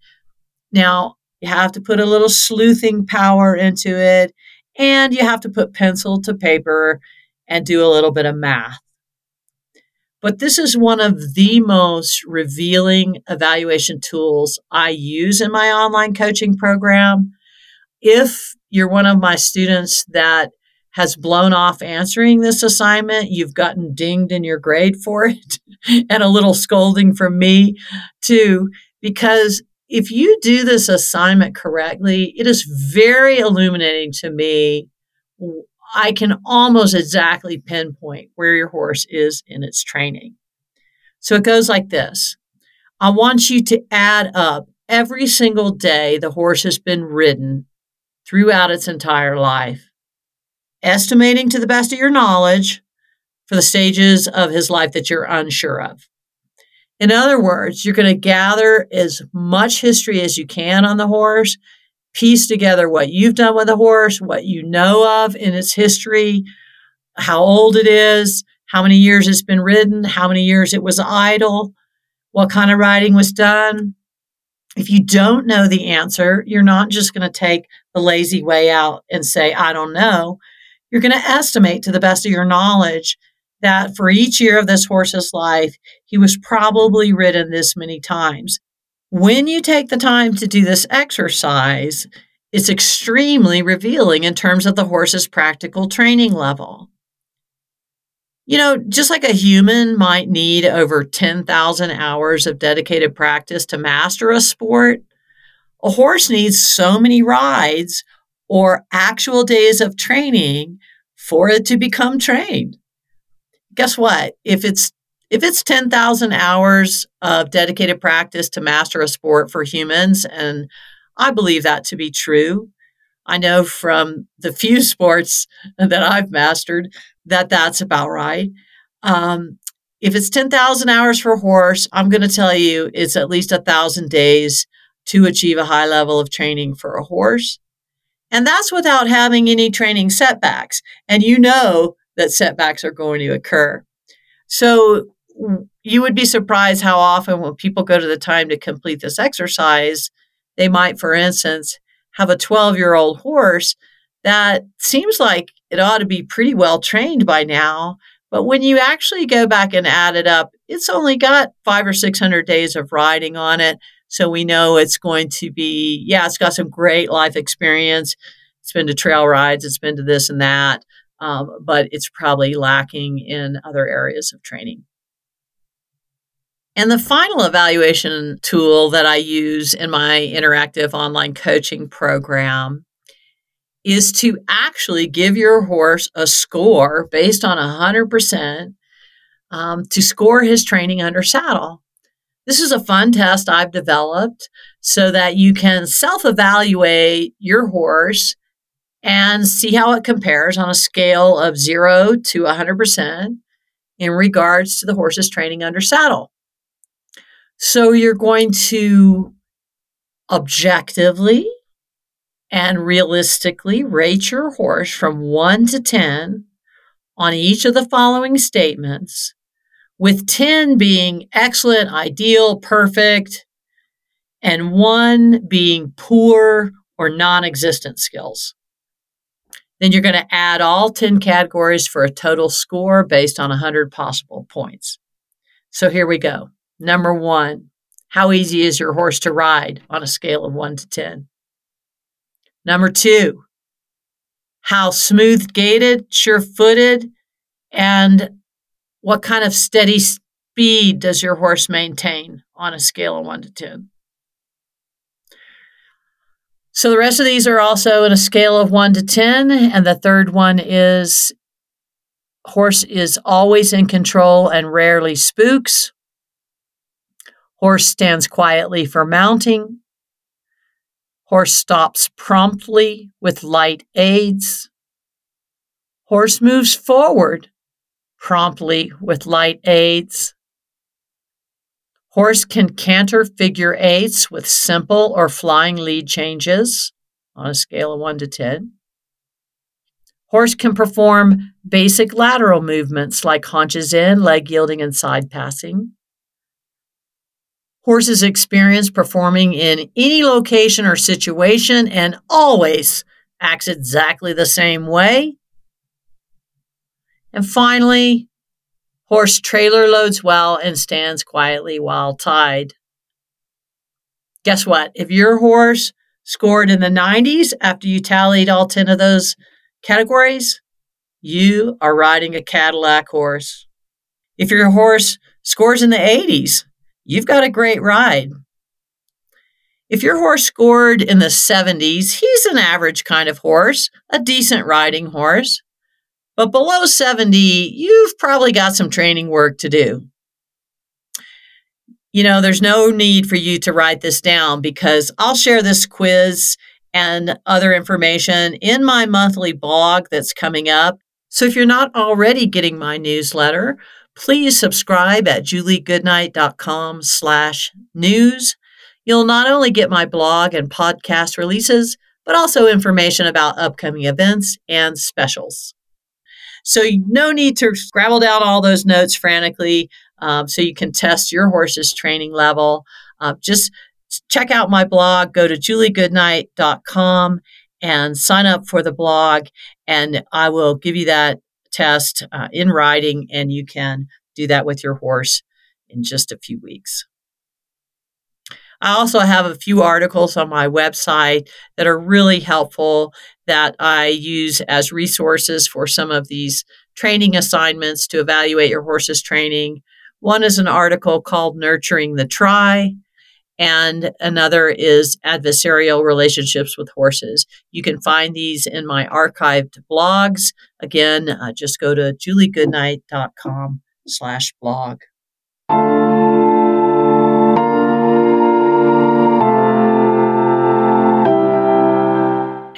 Now, you have to put a little sleuthing power into it, and you have to put pencil to paper and do a little bit of math. But this is one of the most revealing evaluation tools I use in my online coaching program. If you're one of my students that has blown off answering this assignment, you've gotten dinged in your grade for it and a little scolding from me too, because if you do this assignment correctly, it is very illuminating to me. I can almost exactly pinpoint where your horse is in its training. So it goes like this I want you to add up every single day the horse has been ridden throughout its entire life, estimating to the best of your knowledge for the stages of his life that you're unsure of. In other words, you're going to gather as much history as you can on the horse, piece together what you've done with the horse, what you know of in its history, how old it is, how many years it's been ridden, how many years it was idle, what kind of riding was done. If you don't know the answer, you're not just going to take the lazy way out and say, I don't know. You're going to estimate to the best of your knowledge that for each year of this horse's life, he was probably ridden this many times. When you take the time to do this exercise, it's extremely revealing in terms of the horse's practical training level. You know, just like a human might need over 10,000 hours of dedicated practice to master a sport, a horse needs so many rides or actual days of training for it to become trained guess what? If it's if it's 10,000 hours of dedicated practice to master a sport for humans, and I believe that to be true, I know from the few sports that I've mastered that that's about right. Um, if it's 10,000 hours for a horse, I'm going to tell you it's at least a thousand days to achieve a high level of training for a horse. And that's without having any training setbacks. And you know that setbacks are going to occur. So you would be surprised how often when people go to the time to complete this exercise, they might, for instance, have a 12 year old horse that seems like it ought to be pretty well trained by now. But when you actually go back and add it up, it's only got five or 600 days of riding on it. So we know it's going to be, yeah, it's got some great life experience. It's been to trail rides, it's been to this and that um, but it's probably lacking in other areas of training. And the final evaluation tool that I use in my interactive online coaching program is to actually give your horse a score based on 100% um, to score his training under saddle. This is a fun test I've developed so that you can self evaluate your horse and see how it compares on a scale of zero to 100% in regards to the horse's training under saddle. So you're going to objectively and realistically rate your horse from 1 to 10 on each of the following statements, with 10 being excellent, ideal, perfect, and 1 being poor or non existent skills. Then you're going to add all 10 categories for a total score based on 100 possible points. So here we go. Number one, how easy is your horse to ride on a scale of 1 to 10? Number two, how smooth gaited, sure footed, and what kind of steady speed does your horse maintain on a scale of 1 to 10? So the rest of these are also in a scale of 1 to 10. And the third one is horse is always in control and rarely spooks. Horse stands quietly for mounting. Horse stops promptly with light aids. Horse moves forward promptly with light aids. Horse can canter figure eights with simple or flying lead changes on a scale of 1 to 10. Horse can perform basic lateral movements like haunches in, leg yielding, and side passing. Horses experience performing in any location or situation and always acts exactly the same way. And finally, horse trailer loads well and stands quietly while tied. Guess what? If your horse scored in the 90s after you tallied all 10 of those categories, you are riding a Cadillac horse. If your horse scores in the 80s, you've got a great ride. If your horse scored in the 70s, he's an average kind of horse, a decent riding horse. But below 70, you've probably got some training work to do. You know, there's no need for you to write this down because I'll share this quiz and other information in my monthly blog that's coming up. So if you're not already getting my newsletter, please subscribe at juliegoodnight.com slash news. You'll not only get my blog and podcast releases, but also information about upcoming events and specials. So no need to scrabble down all those notes frantically um, so you can test your horse's training level. Uh, just check out my blog, go to juliegoodnight.com and sign up for the blog, and I will give you that test uh, in writing, and you can do that with your horse in just a few weeks. I also have a few articles on my website that are really helpful that I use as resources for some of these training assignments to evaluate your horse's training. One is an article called Nurturing the Try, and another is adversarial relationships with horses. You can find these in my archived blogs. Again, uh, just go to juliegoodnight.com slash blog.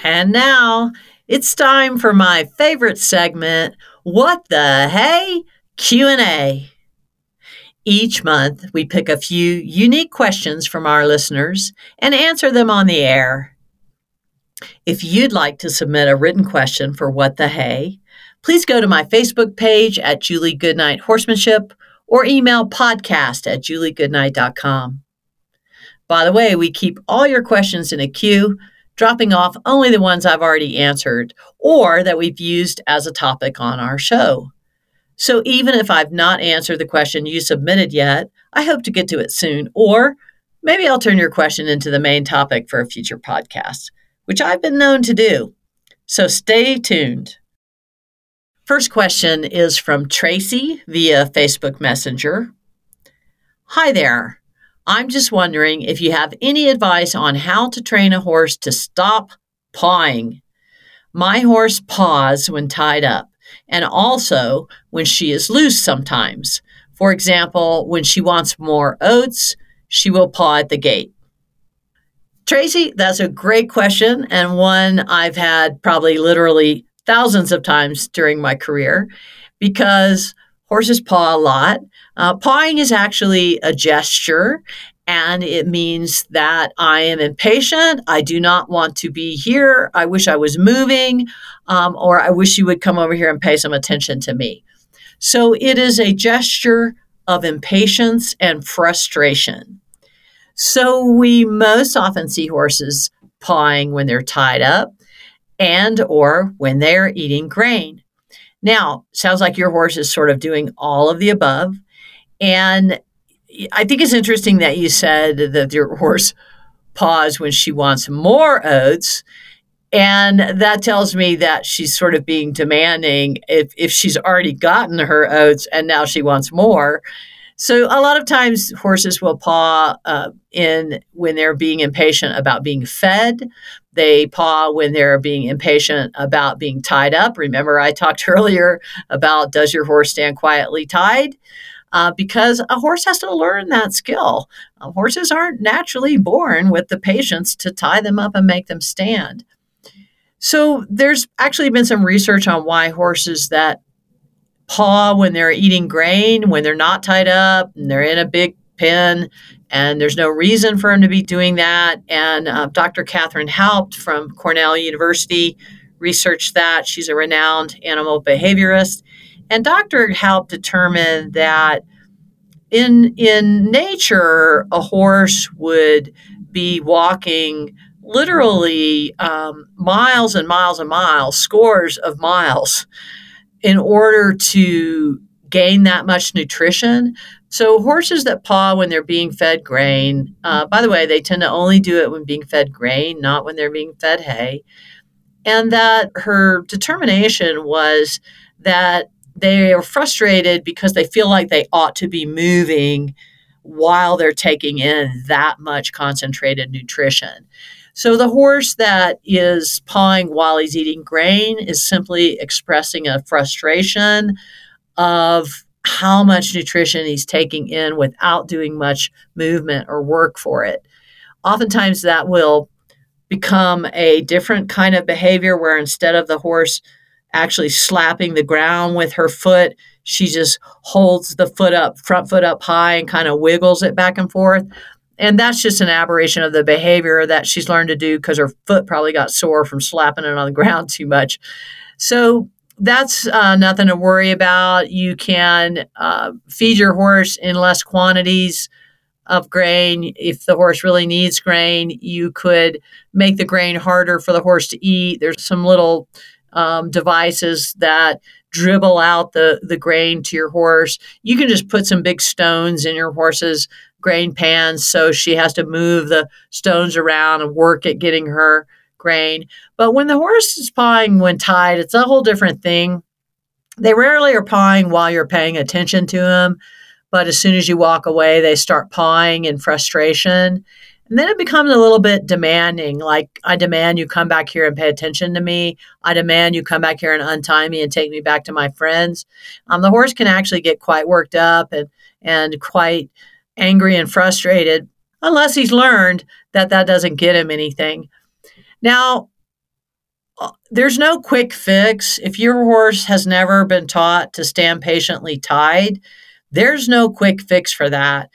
And now it's time for my favorite segment, What the Hey? Q&A. Each month, we pick a few unique questions from our listeners and answer them on the air. If you'd like to submit a written question for What the Hey, please go to my Facebook page at Julie Goodnight Horsemanship or email podcast at juliegoodnight.com. By the way, we keep all your questions in a queue, dropping off only the ones I've already answered or that we've used as a topic on our show. So even if I've not answered the question you submitted yet, I hope to get to it soon. Or maybe I'll turn your question into the main topic for a future podcast, which I've been known to do. So stay tuned. First question is from Tracy via Facebook Messenger. Hi there. I'm just wondering if you have any advice on how to train a horse to stop pawing. My horse paws when tied up and also when she is loose sometimes. For example, when she wants more oats, she will paw at the gate. Tracy, that's a great question and one I've had probably literally thousands of times during my career because horses paw a lot. Uh, pawing is actually a gesture and it means that I am impatient. I do not want to be here. I wish I was moving, um, or I wish you would come over here and pay some attention to me. So it is a gesture of impatience and frustration. So we most often see horses pawing when they're tied up and or when they're eating grain. Now, sounds like your horse is sort of doing all of the above. And I think it's interesting that you said that your horse paws when she wants more oats. And that tells me that she's sort of being demanding if, if she's already gotten her oats and now she wants more. So a lot of times horses will paw uh, in when they're being impatient about being fed. They paw when they're being impatient about being tied up. Remember, I talked earlier about does your horse stand quietly tied? uh, because a horse has to learn that skill. Uh, horses aren't naturally born with the patience to tie them up and make them stand. So there's actually been some research on why horses that paw when they're eating grain, when they're not tied up, and they're in a big pen, and there's no reason for them to be doing that. And uh, Dr. Katherine Houpt from Cornell University researched that. She's a renowned animal behaviorist. And Dr. Houpt determined that in in nature, a horse would be walking literally um, miles and miles and miles, scores of miles, in order to gain that much nutrition. So horses that paw when they're being fed grain, uh, by the way, they tend to only do it when being fed grain, not when they're being fed hay. And that her determination was that they are frustrated because they feel like they ought to be moving while they're taking in that much concentrated nutrition. So the horse that is pawing while he's eating grain is simply expressing a frustration of how much nutrition he's taking in without doing much movement or work for it. Oftentimes that will become a different kind of behavior where instead of the horse actually slapping the ground with her foot. She just holds the foot up, front foot up high, and kind of wiggles it back and forth. And that's just an aberration of the behavior that she's learned to do because her foot probably got sore from slapping it on the ground too much. So that's uh, nothing to worry about. You can uh, feed your horse in less quantities of grain. If the horse really needs grain, you could make the grain harder for the horse to eat. There's some little um, devices that dribble out the, the grain to your horse. You can just put some big stones in your horse's grain pans so she has to move the stones around and work at getting her grain. But when the horse is pawing when tied, it's a whole different thing. They rarely are pawing while you're paying attention to them, but as soon as you walk away, they start pawing in frustration. And then it becomes a little bit demanding. Like, I demand you come back here and pay attention to me. I demand you come back here and untie me and take me back to my friends. Um, the horse can actually get quite worked up and, and quite angry and frustrated unless he's learned that that doesn't get him anything. Now, uh, there's no quick fix. If your horse has never been taught to stand patiently tied, there's no quick fix for that.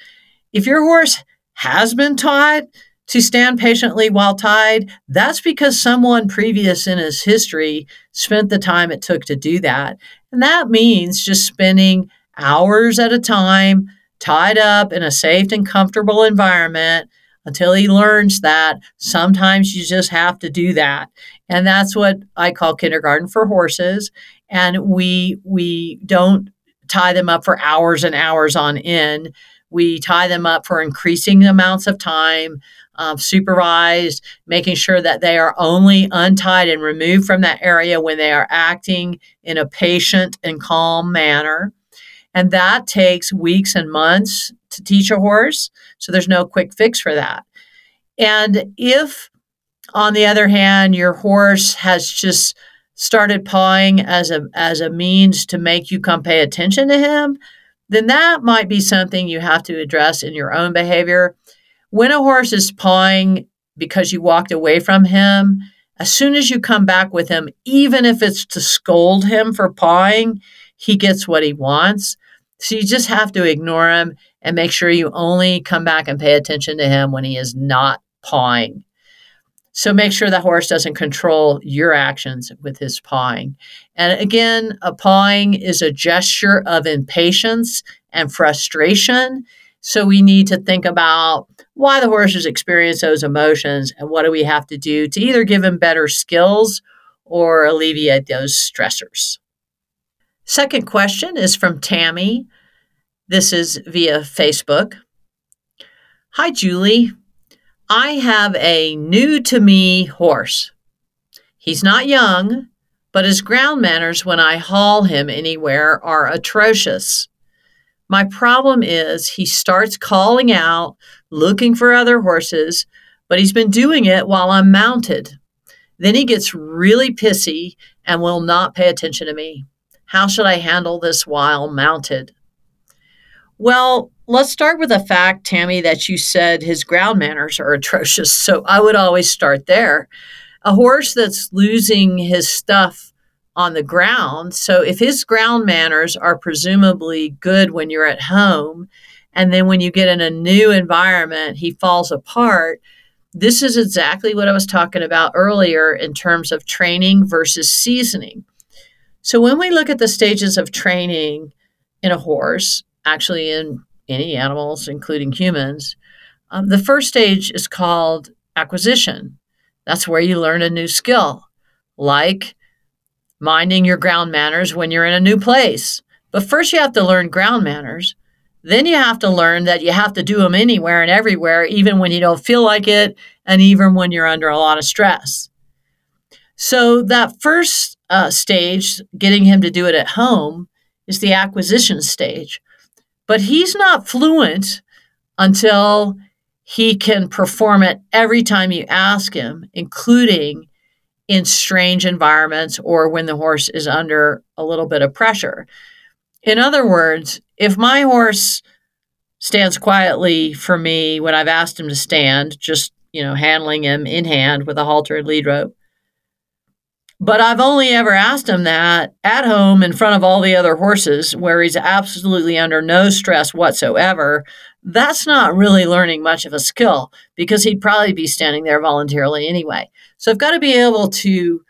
If your horse has been taught to stand patiently while tied, that's because someone previous in his history spent the time it took to do that. And that means just spending hours at a time tied up in a safe and comfortable environment until he learns that sometimes you just have to do that. And that's what I call kindergarten for horses. And we we don't tie them up for hours and hours on end. We tie them up for increasing amounts of time, um, supervised, making sure that they are only untied and removed from that area when they are acting in a patient and calm manner. And that takes weeks and months to teach a horse. So there's no quick fix for that. And if, on the other hand, your horse has just started pawing as a as a means to make you come pay attention to him, then that might be something you have to address in your own behavior. When a horse is pawing because you walked away from him, as soon as you come back with him, even if it's to scold him for pawing, he gets what he wants. So you just have to ignore him and make sure you only come back and pay attention to him when he is not pawing. So make sure the horse doesn't control your actions with his pawing. And again, a pawing is a gesture of impatience and frustration. So we need to think about why the horses experience those emotions and what do we have to do to either give him better skills or alleviate those stressors. Second question is from Tammy. This is via Facebook. Hi, Julie. I have a new to me horse. He's not young, but his ground manners when I haul him anywhere are atrocious. My problem is he starts calling out, looking for other horses, but he's been doing it while I'm mounted. Then he gets really pissy and will not pay attention to me. How should I handle this while mounted? Well, let's start with the fact, Tammy, that you said his ground manners are atrocious. So I would always start there. A horse that's losing his stuff on the ground. So if his ground manners are presumably good when you're at home, and then when you get in a new environment, he falls apart. This is exactly what I was talking about earlier in terms of training versus seasoning. So when we look at the stages of training in a horse, actually in any animals, including humans, um, the first stage is called acquisition. That's where you learn a new skill, like minding your ground manners when you're in a new place. But first, you have to learn ground manners. Then you have to learn that you have to do them anywhere and everywhere, even when you don't feel like it, and even when you're under a lot of stress. So, that first uh, stage, getting him to do it at home, is the acquisition stage. But he's not fluent until he can perform it every time you ask him, including in strange environments or when the horse is under a little bit of pressure. In other words, if my horse stands quietly for me when I've asked him to stand, just, you know, handling him in hand with a halter and lead rope, but I've only ever asked him that at home in front of all the other horses where he's absolutely under no stress whatsoever. That's not really learning much of a skill because he'd probably be standing there voluntarily anyway. So I've got to be able to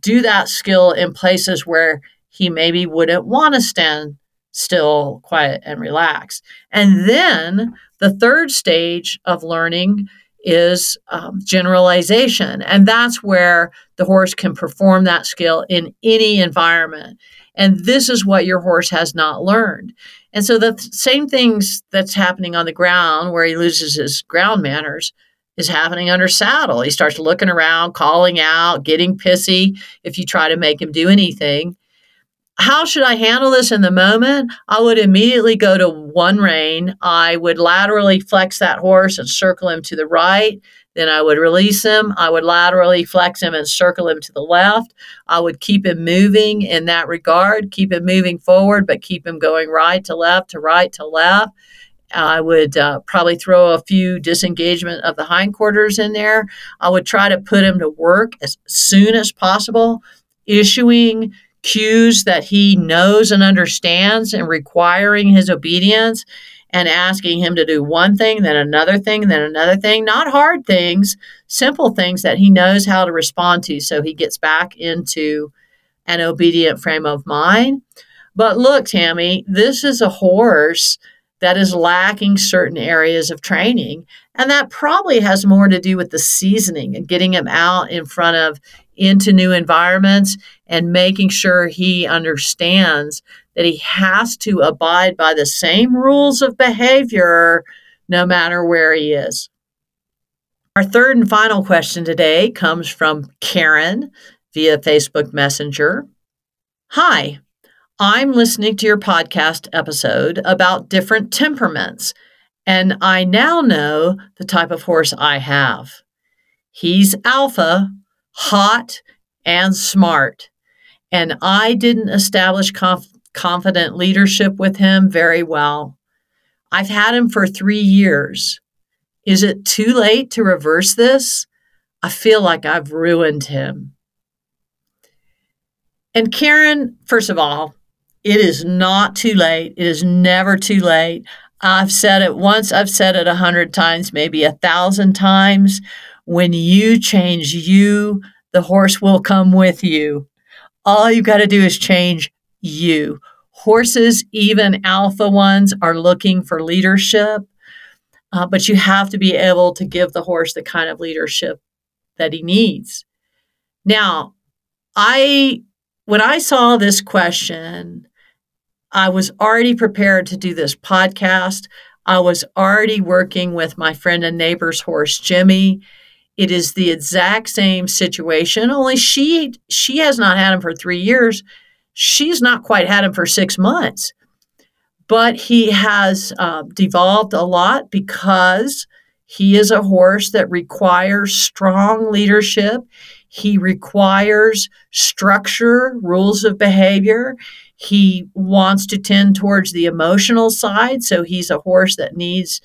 do that skill in places where he maybe wouldn't want to stand still, quiet, and relaxed. And then the third stage of learning is um, generalization. And that's where the horse can perform that skill in any environment. And this is what your horse has not learned. And so the th- same things that's happening on the ground where he loses his ground manners is happening under saddle. He starts looking around, calling out, getting pissy if you try to make him do anything. How should I handle this in the moment? I would immediately go to one rein. I would laterally flex that horse and circle him to the right. Then I would release him. I would laterally flex him and circle him to the left. I would keep him moving in that regard, keep him moving forward, but keep him going right to left to right to left. I would uh, probably throw a few disengagement of the hindquarters in there. I would try to put him to work as soon as possible, issuing cues that he knows and understands and requiring his obedience and asking him to do one thing, then another thing, then another thing, not hard things, simple things that he knows how to respond to so he gets back into an obedient frame of mind. But look, Tammy, this is a horse that is lacking certain areas of training. And that probably has more to do with the seasoning and getting him out in front of into new environments and making sure he understands that he has to abide by the same rules of behavior no matter where he is. Our third and final question today comes from Karen via Facebook Messenger. Hi, I'm listening to your podcast episode about different temperaments, and I now know the type of horse I have. He's alpha, hot, and smart. And I didn't establish conf- confident leadership with him very well. I've had him for three years. Is it too late to reverse this? I feel like I've ruined him. And Karen, first of all, it is not too late. It is never too late. I've said it once, I've said it a hundred times, maybe a thousand times. When you change you, the horse will come with you. All you've got to do is change you. Horses, even alpha ones, are looking for leadership, uh, but you have to be able to give the horse the kind of leadership that he needs. Now, I when I saw this question, I was already prepared to do this podcast. I was already working with my friend and neighbor's horse, Jimmy. It is the exact same situation, only she she has not had him for three years. She's not quite had him for six months, but he has uh, devolved a lot because he is a horse that requires strong leadership. He requires structure, rules of behavior. He wants to tend towards the emotional side. So he's a horse that needs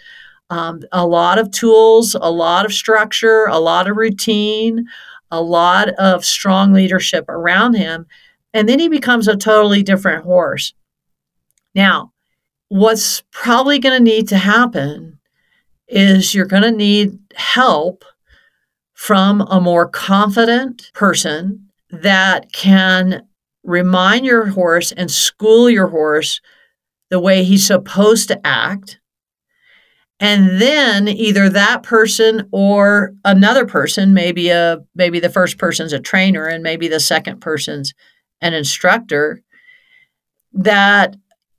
um, a lot of tools, a lot of structure, a lot of routine, a lot of strong leadership around him. And then he becomes a totally different horse. Now, what's probably going to need to happen is you're going to need help from a more confident person that can remind your horse and school your horse the way he's supposed to act. And then either that person or another person, maybe a maybe the first person's a trainer and maybe the second person's an instructor that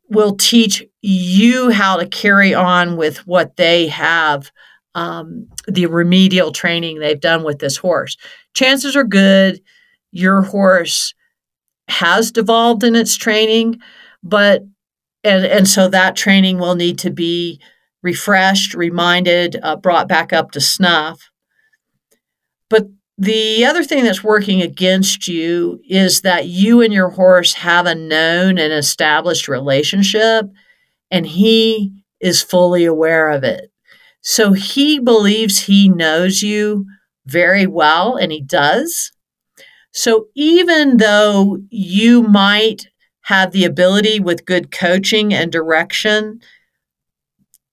will teach you how to carry on with what they have um, the remedial training they've done with this horse. Chances are good your horse has devolved in its training, but and and so that training will need to be refreshed, reminded, uh, brought back up to snuff. But the other thing that's working against you is that you and your horse have a known and established relationship, and he is fully aware of it. So he believes he knows you very well, and he does. So even though you might have the ability with good coaching and direction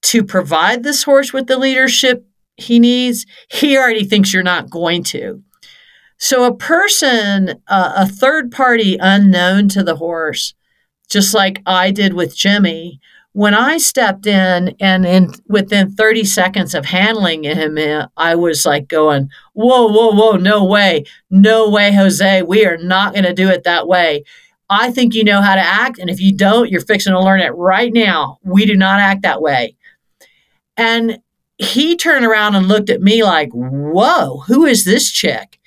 to provide this horse with the leadership he needs, he already thinks you're not going to. So a person, uh, a third party unknown to the horse, just like I did with Jimmy, when I stepped in and in within 30 seconds of handling him, eh, I was like going, whoa, whoa, whoa, no way. No way, Jose. We are not going to do it that way. I think you know how to act. And if you don't, you're fixing to learn it right now. We do not act that way. And he turned around and looked at me like, whoa, who is this chick?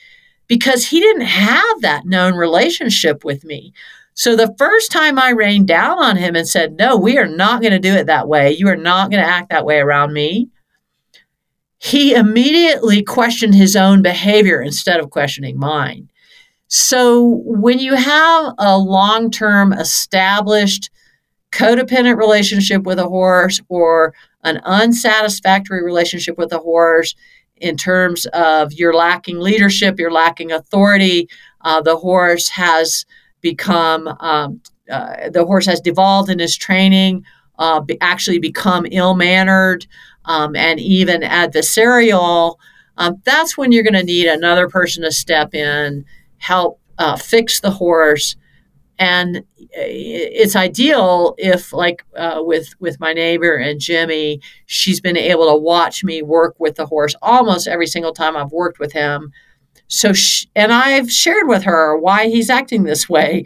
Because he didn't have that known relationship with me. So the first time I rained down on him and said, No, we are not going to do it that way. You are not going to act that way around me. He immediately questioned his own behavior instead of questioning mine. So when you have a long term established codependent relationship with a horse or an unsatisfactory relationship with a horse in terms of you're lacking leadership, you're lacking authority, uh, the horse has become um, uh, the horse has devolved in his training, uh, be, actually become ill mannered um, and even adversarial. Um, that's when you're going to need another person to step in, help uh, fix the horse. And it's ideal if, like uh, with with my neighbor and Jimmy, she's been able to watch me work with the horse almost every single time I've worked with him so, she, and I've shared with her why he's acting this way,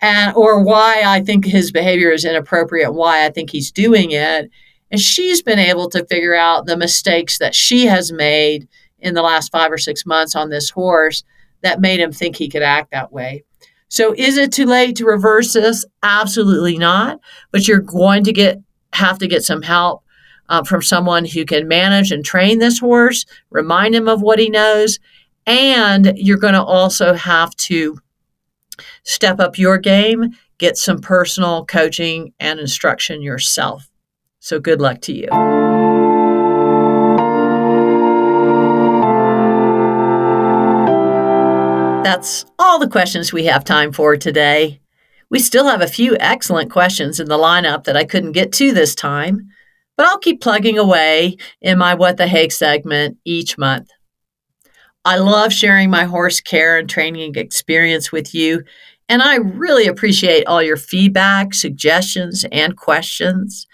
and or why I think his behavior is inappropriate, why I think he's doing it, and she's been able to figure out the mistakes that she has made in the last five or six months on this horse that made him think he could act that way. So is it too late to reverse this? Absolutely not. But you're going to get have to get some help uh, from someone who can manage and train this horse, remind him of what he knows, and you're going to also have to step up your game, get some personal coaching and instruction yourself. So good luck to you. That's all the questions we have time for today. We still have a few excellent questions in the lineup that I couldn't get to this time, but I'll keep plugging away in my What the Heck segment each month. I love sharing my horse care and training experience with you, and I really appreciate all your feedback, suggestions, and questions.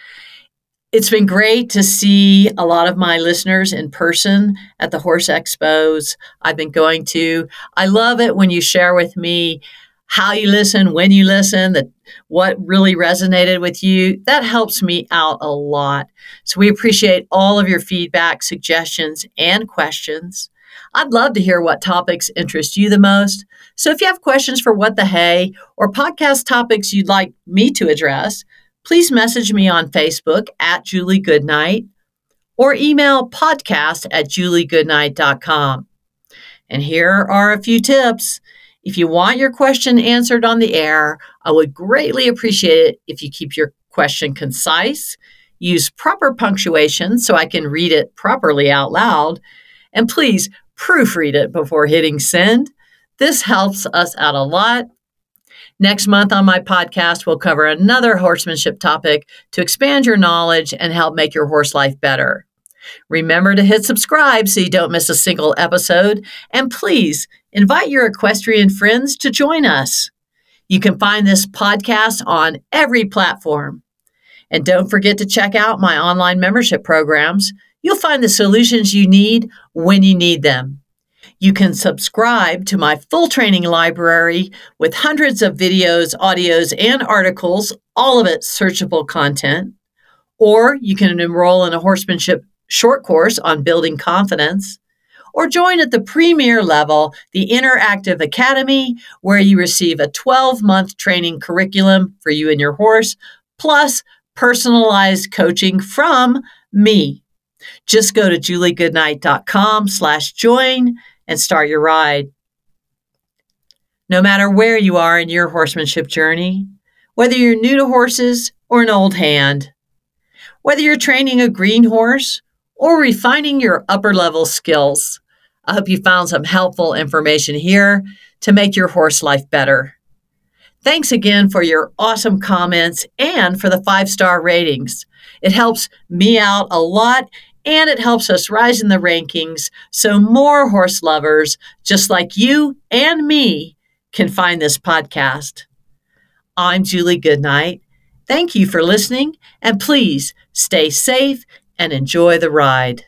It's been great to see a lot of my listeners in person at the horse expos I've been going to. I love it when you share with me how you listen, when you listen, that what really resonated with you. That helps me out a lot. So we appreciate all of your feedback, suggestions, and questions. I'd love to hear what topics interest you the most. So if you have questions for What the Hay or podcast topics you'd like me to address, please message me on Facebook at Julie Goodnight or email podcast at juliegoodnight.com. And here are a few tips. If you want your question answered on the air, I would greatly appreciate it if you keep your question concise, use proper punctuation so I can read it properly out loud, and please proofread it before hitting send. This helps us out a lot. Next month on my podcast, we'll cover another horsemanship topic to expand your knowledge and help make your horse life better. Remember to hit subscribe so you don't miss a single episode. And please invite your equestrian friends to join us. You can find this podcast on every platform. And don't forget to check out my online membership programs. You'll find the solutions you need when you need them. You can subscribe to my full training library with hundreds of videos, audios, and articles, all of it searchable content. Or you can enroll in a horsemanship short course on building confidence, or join at the premier level, the Interactive Academy, where you receive a 12 month training curriculum for you and your horse, plus personalized coaching from me. Just go to juliegoodnight.com slash join and start your ride. No matter where you are in your horsemanship journey, whether you're new to horses or an old hand, whether you're training a green horse or refining your upper level skills. I hope you found some helpful information here to make your horse life better. Thanks again for your awesome comments and for the five star ratings. It helps me out a lot and it helps us rise in the rankings so more horse lovers, just like you and me, can find this podcast. I'm Julie Goodnight. Thank you for listening, and please stay safe and enjoy the ride.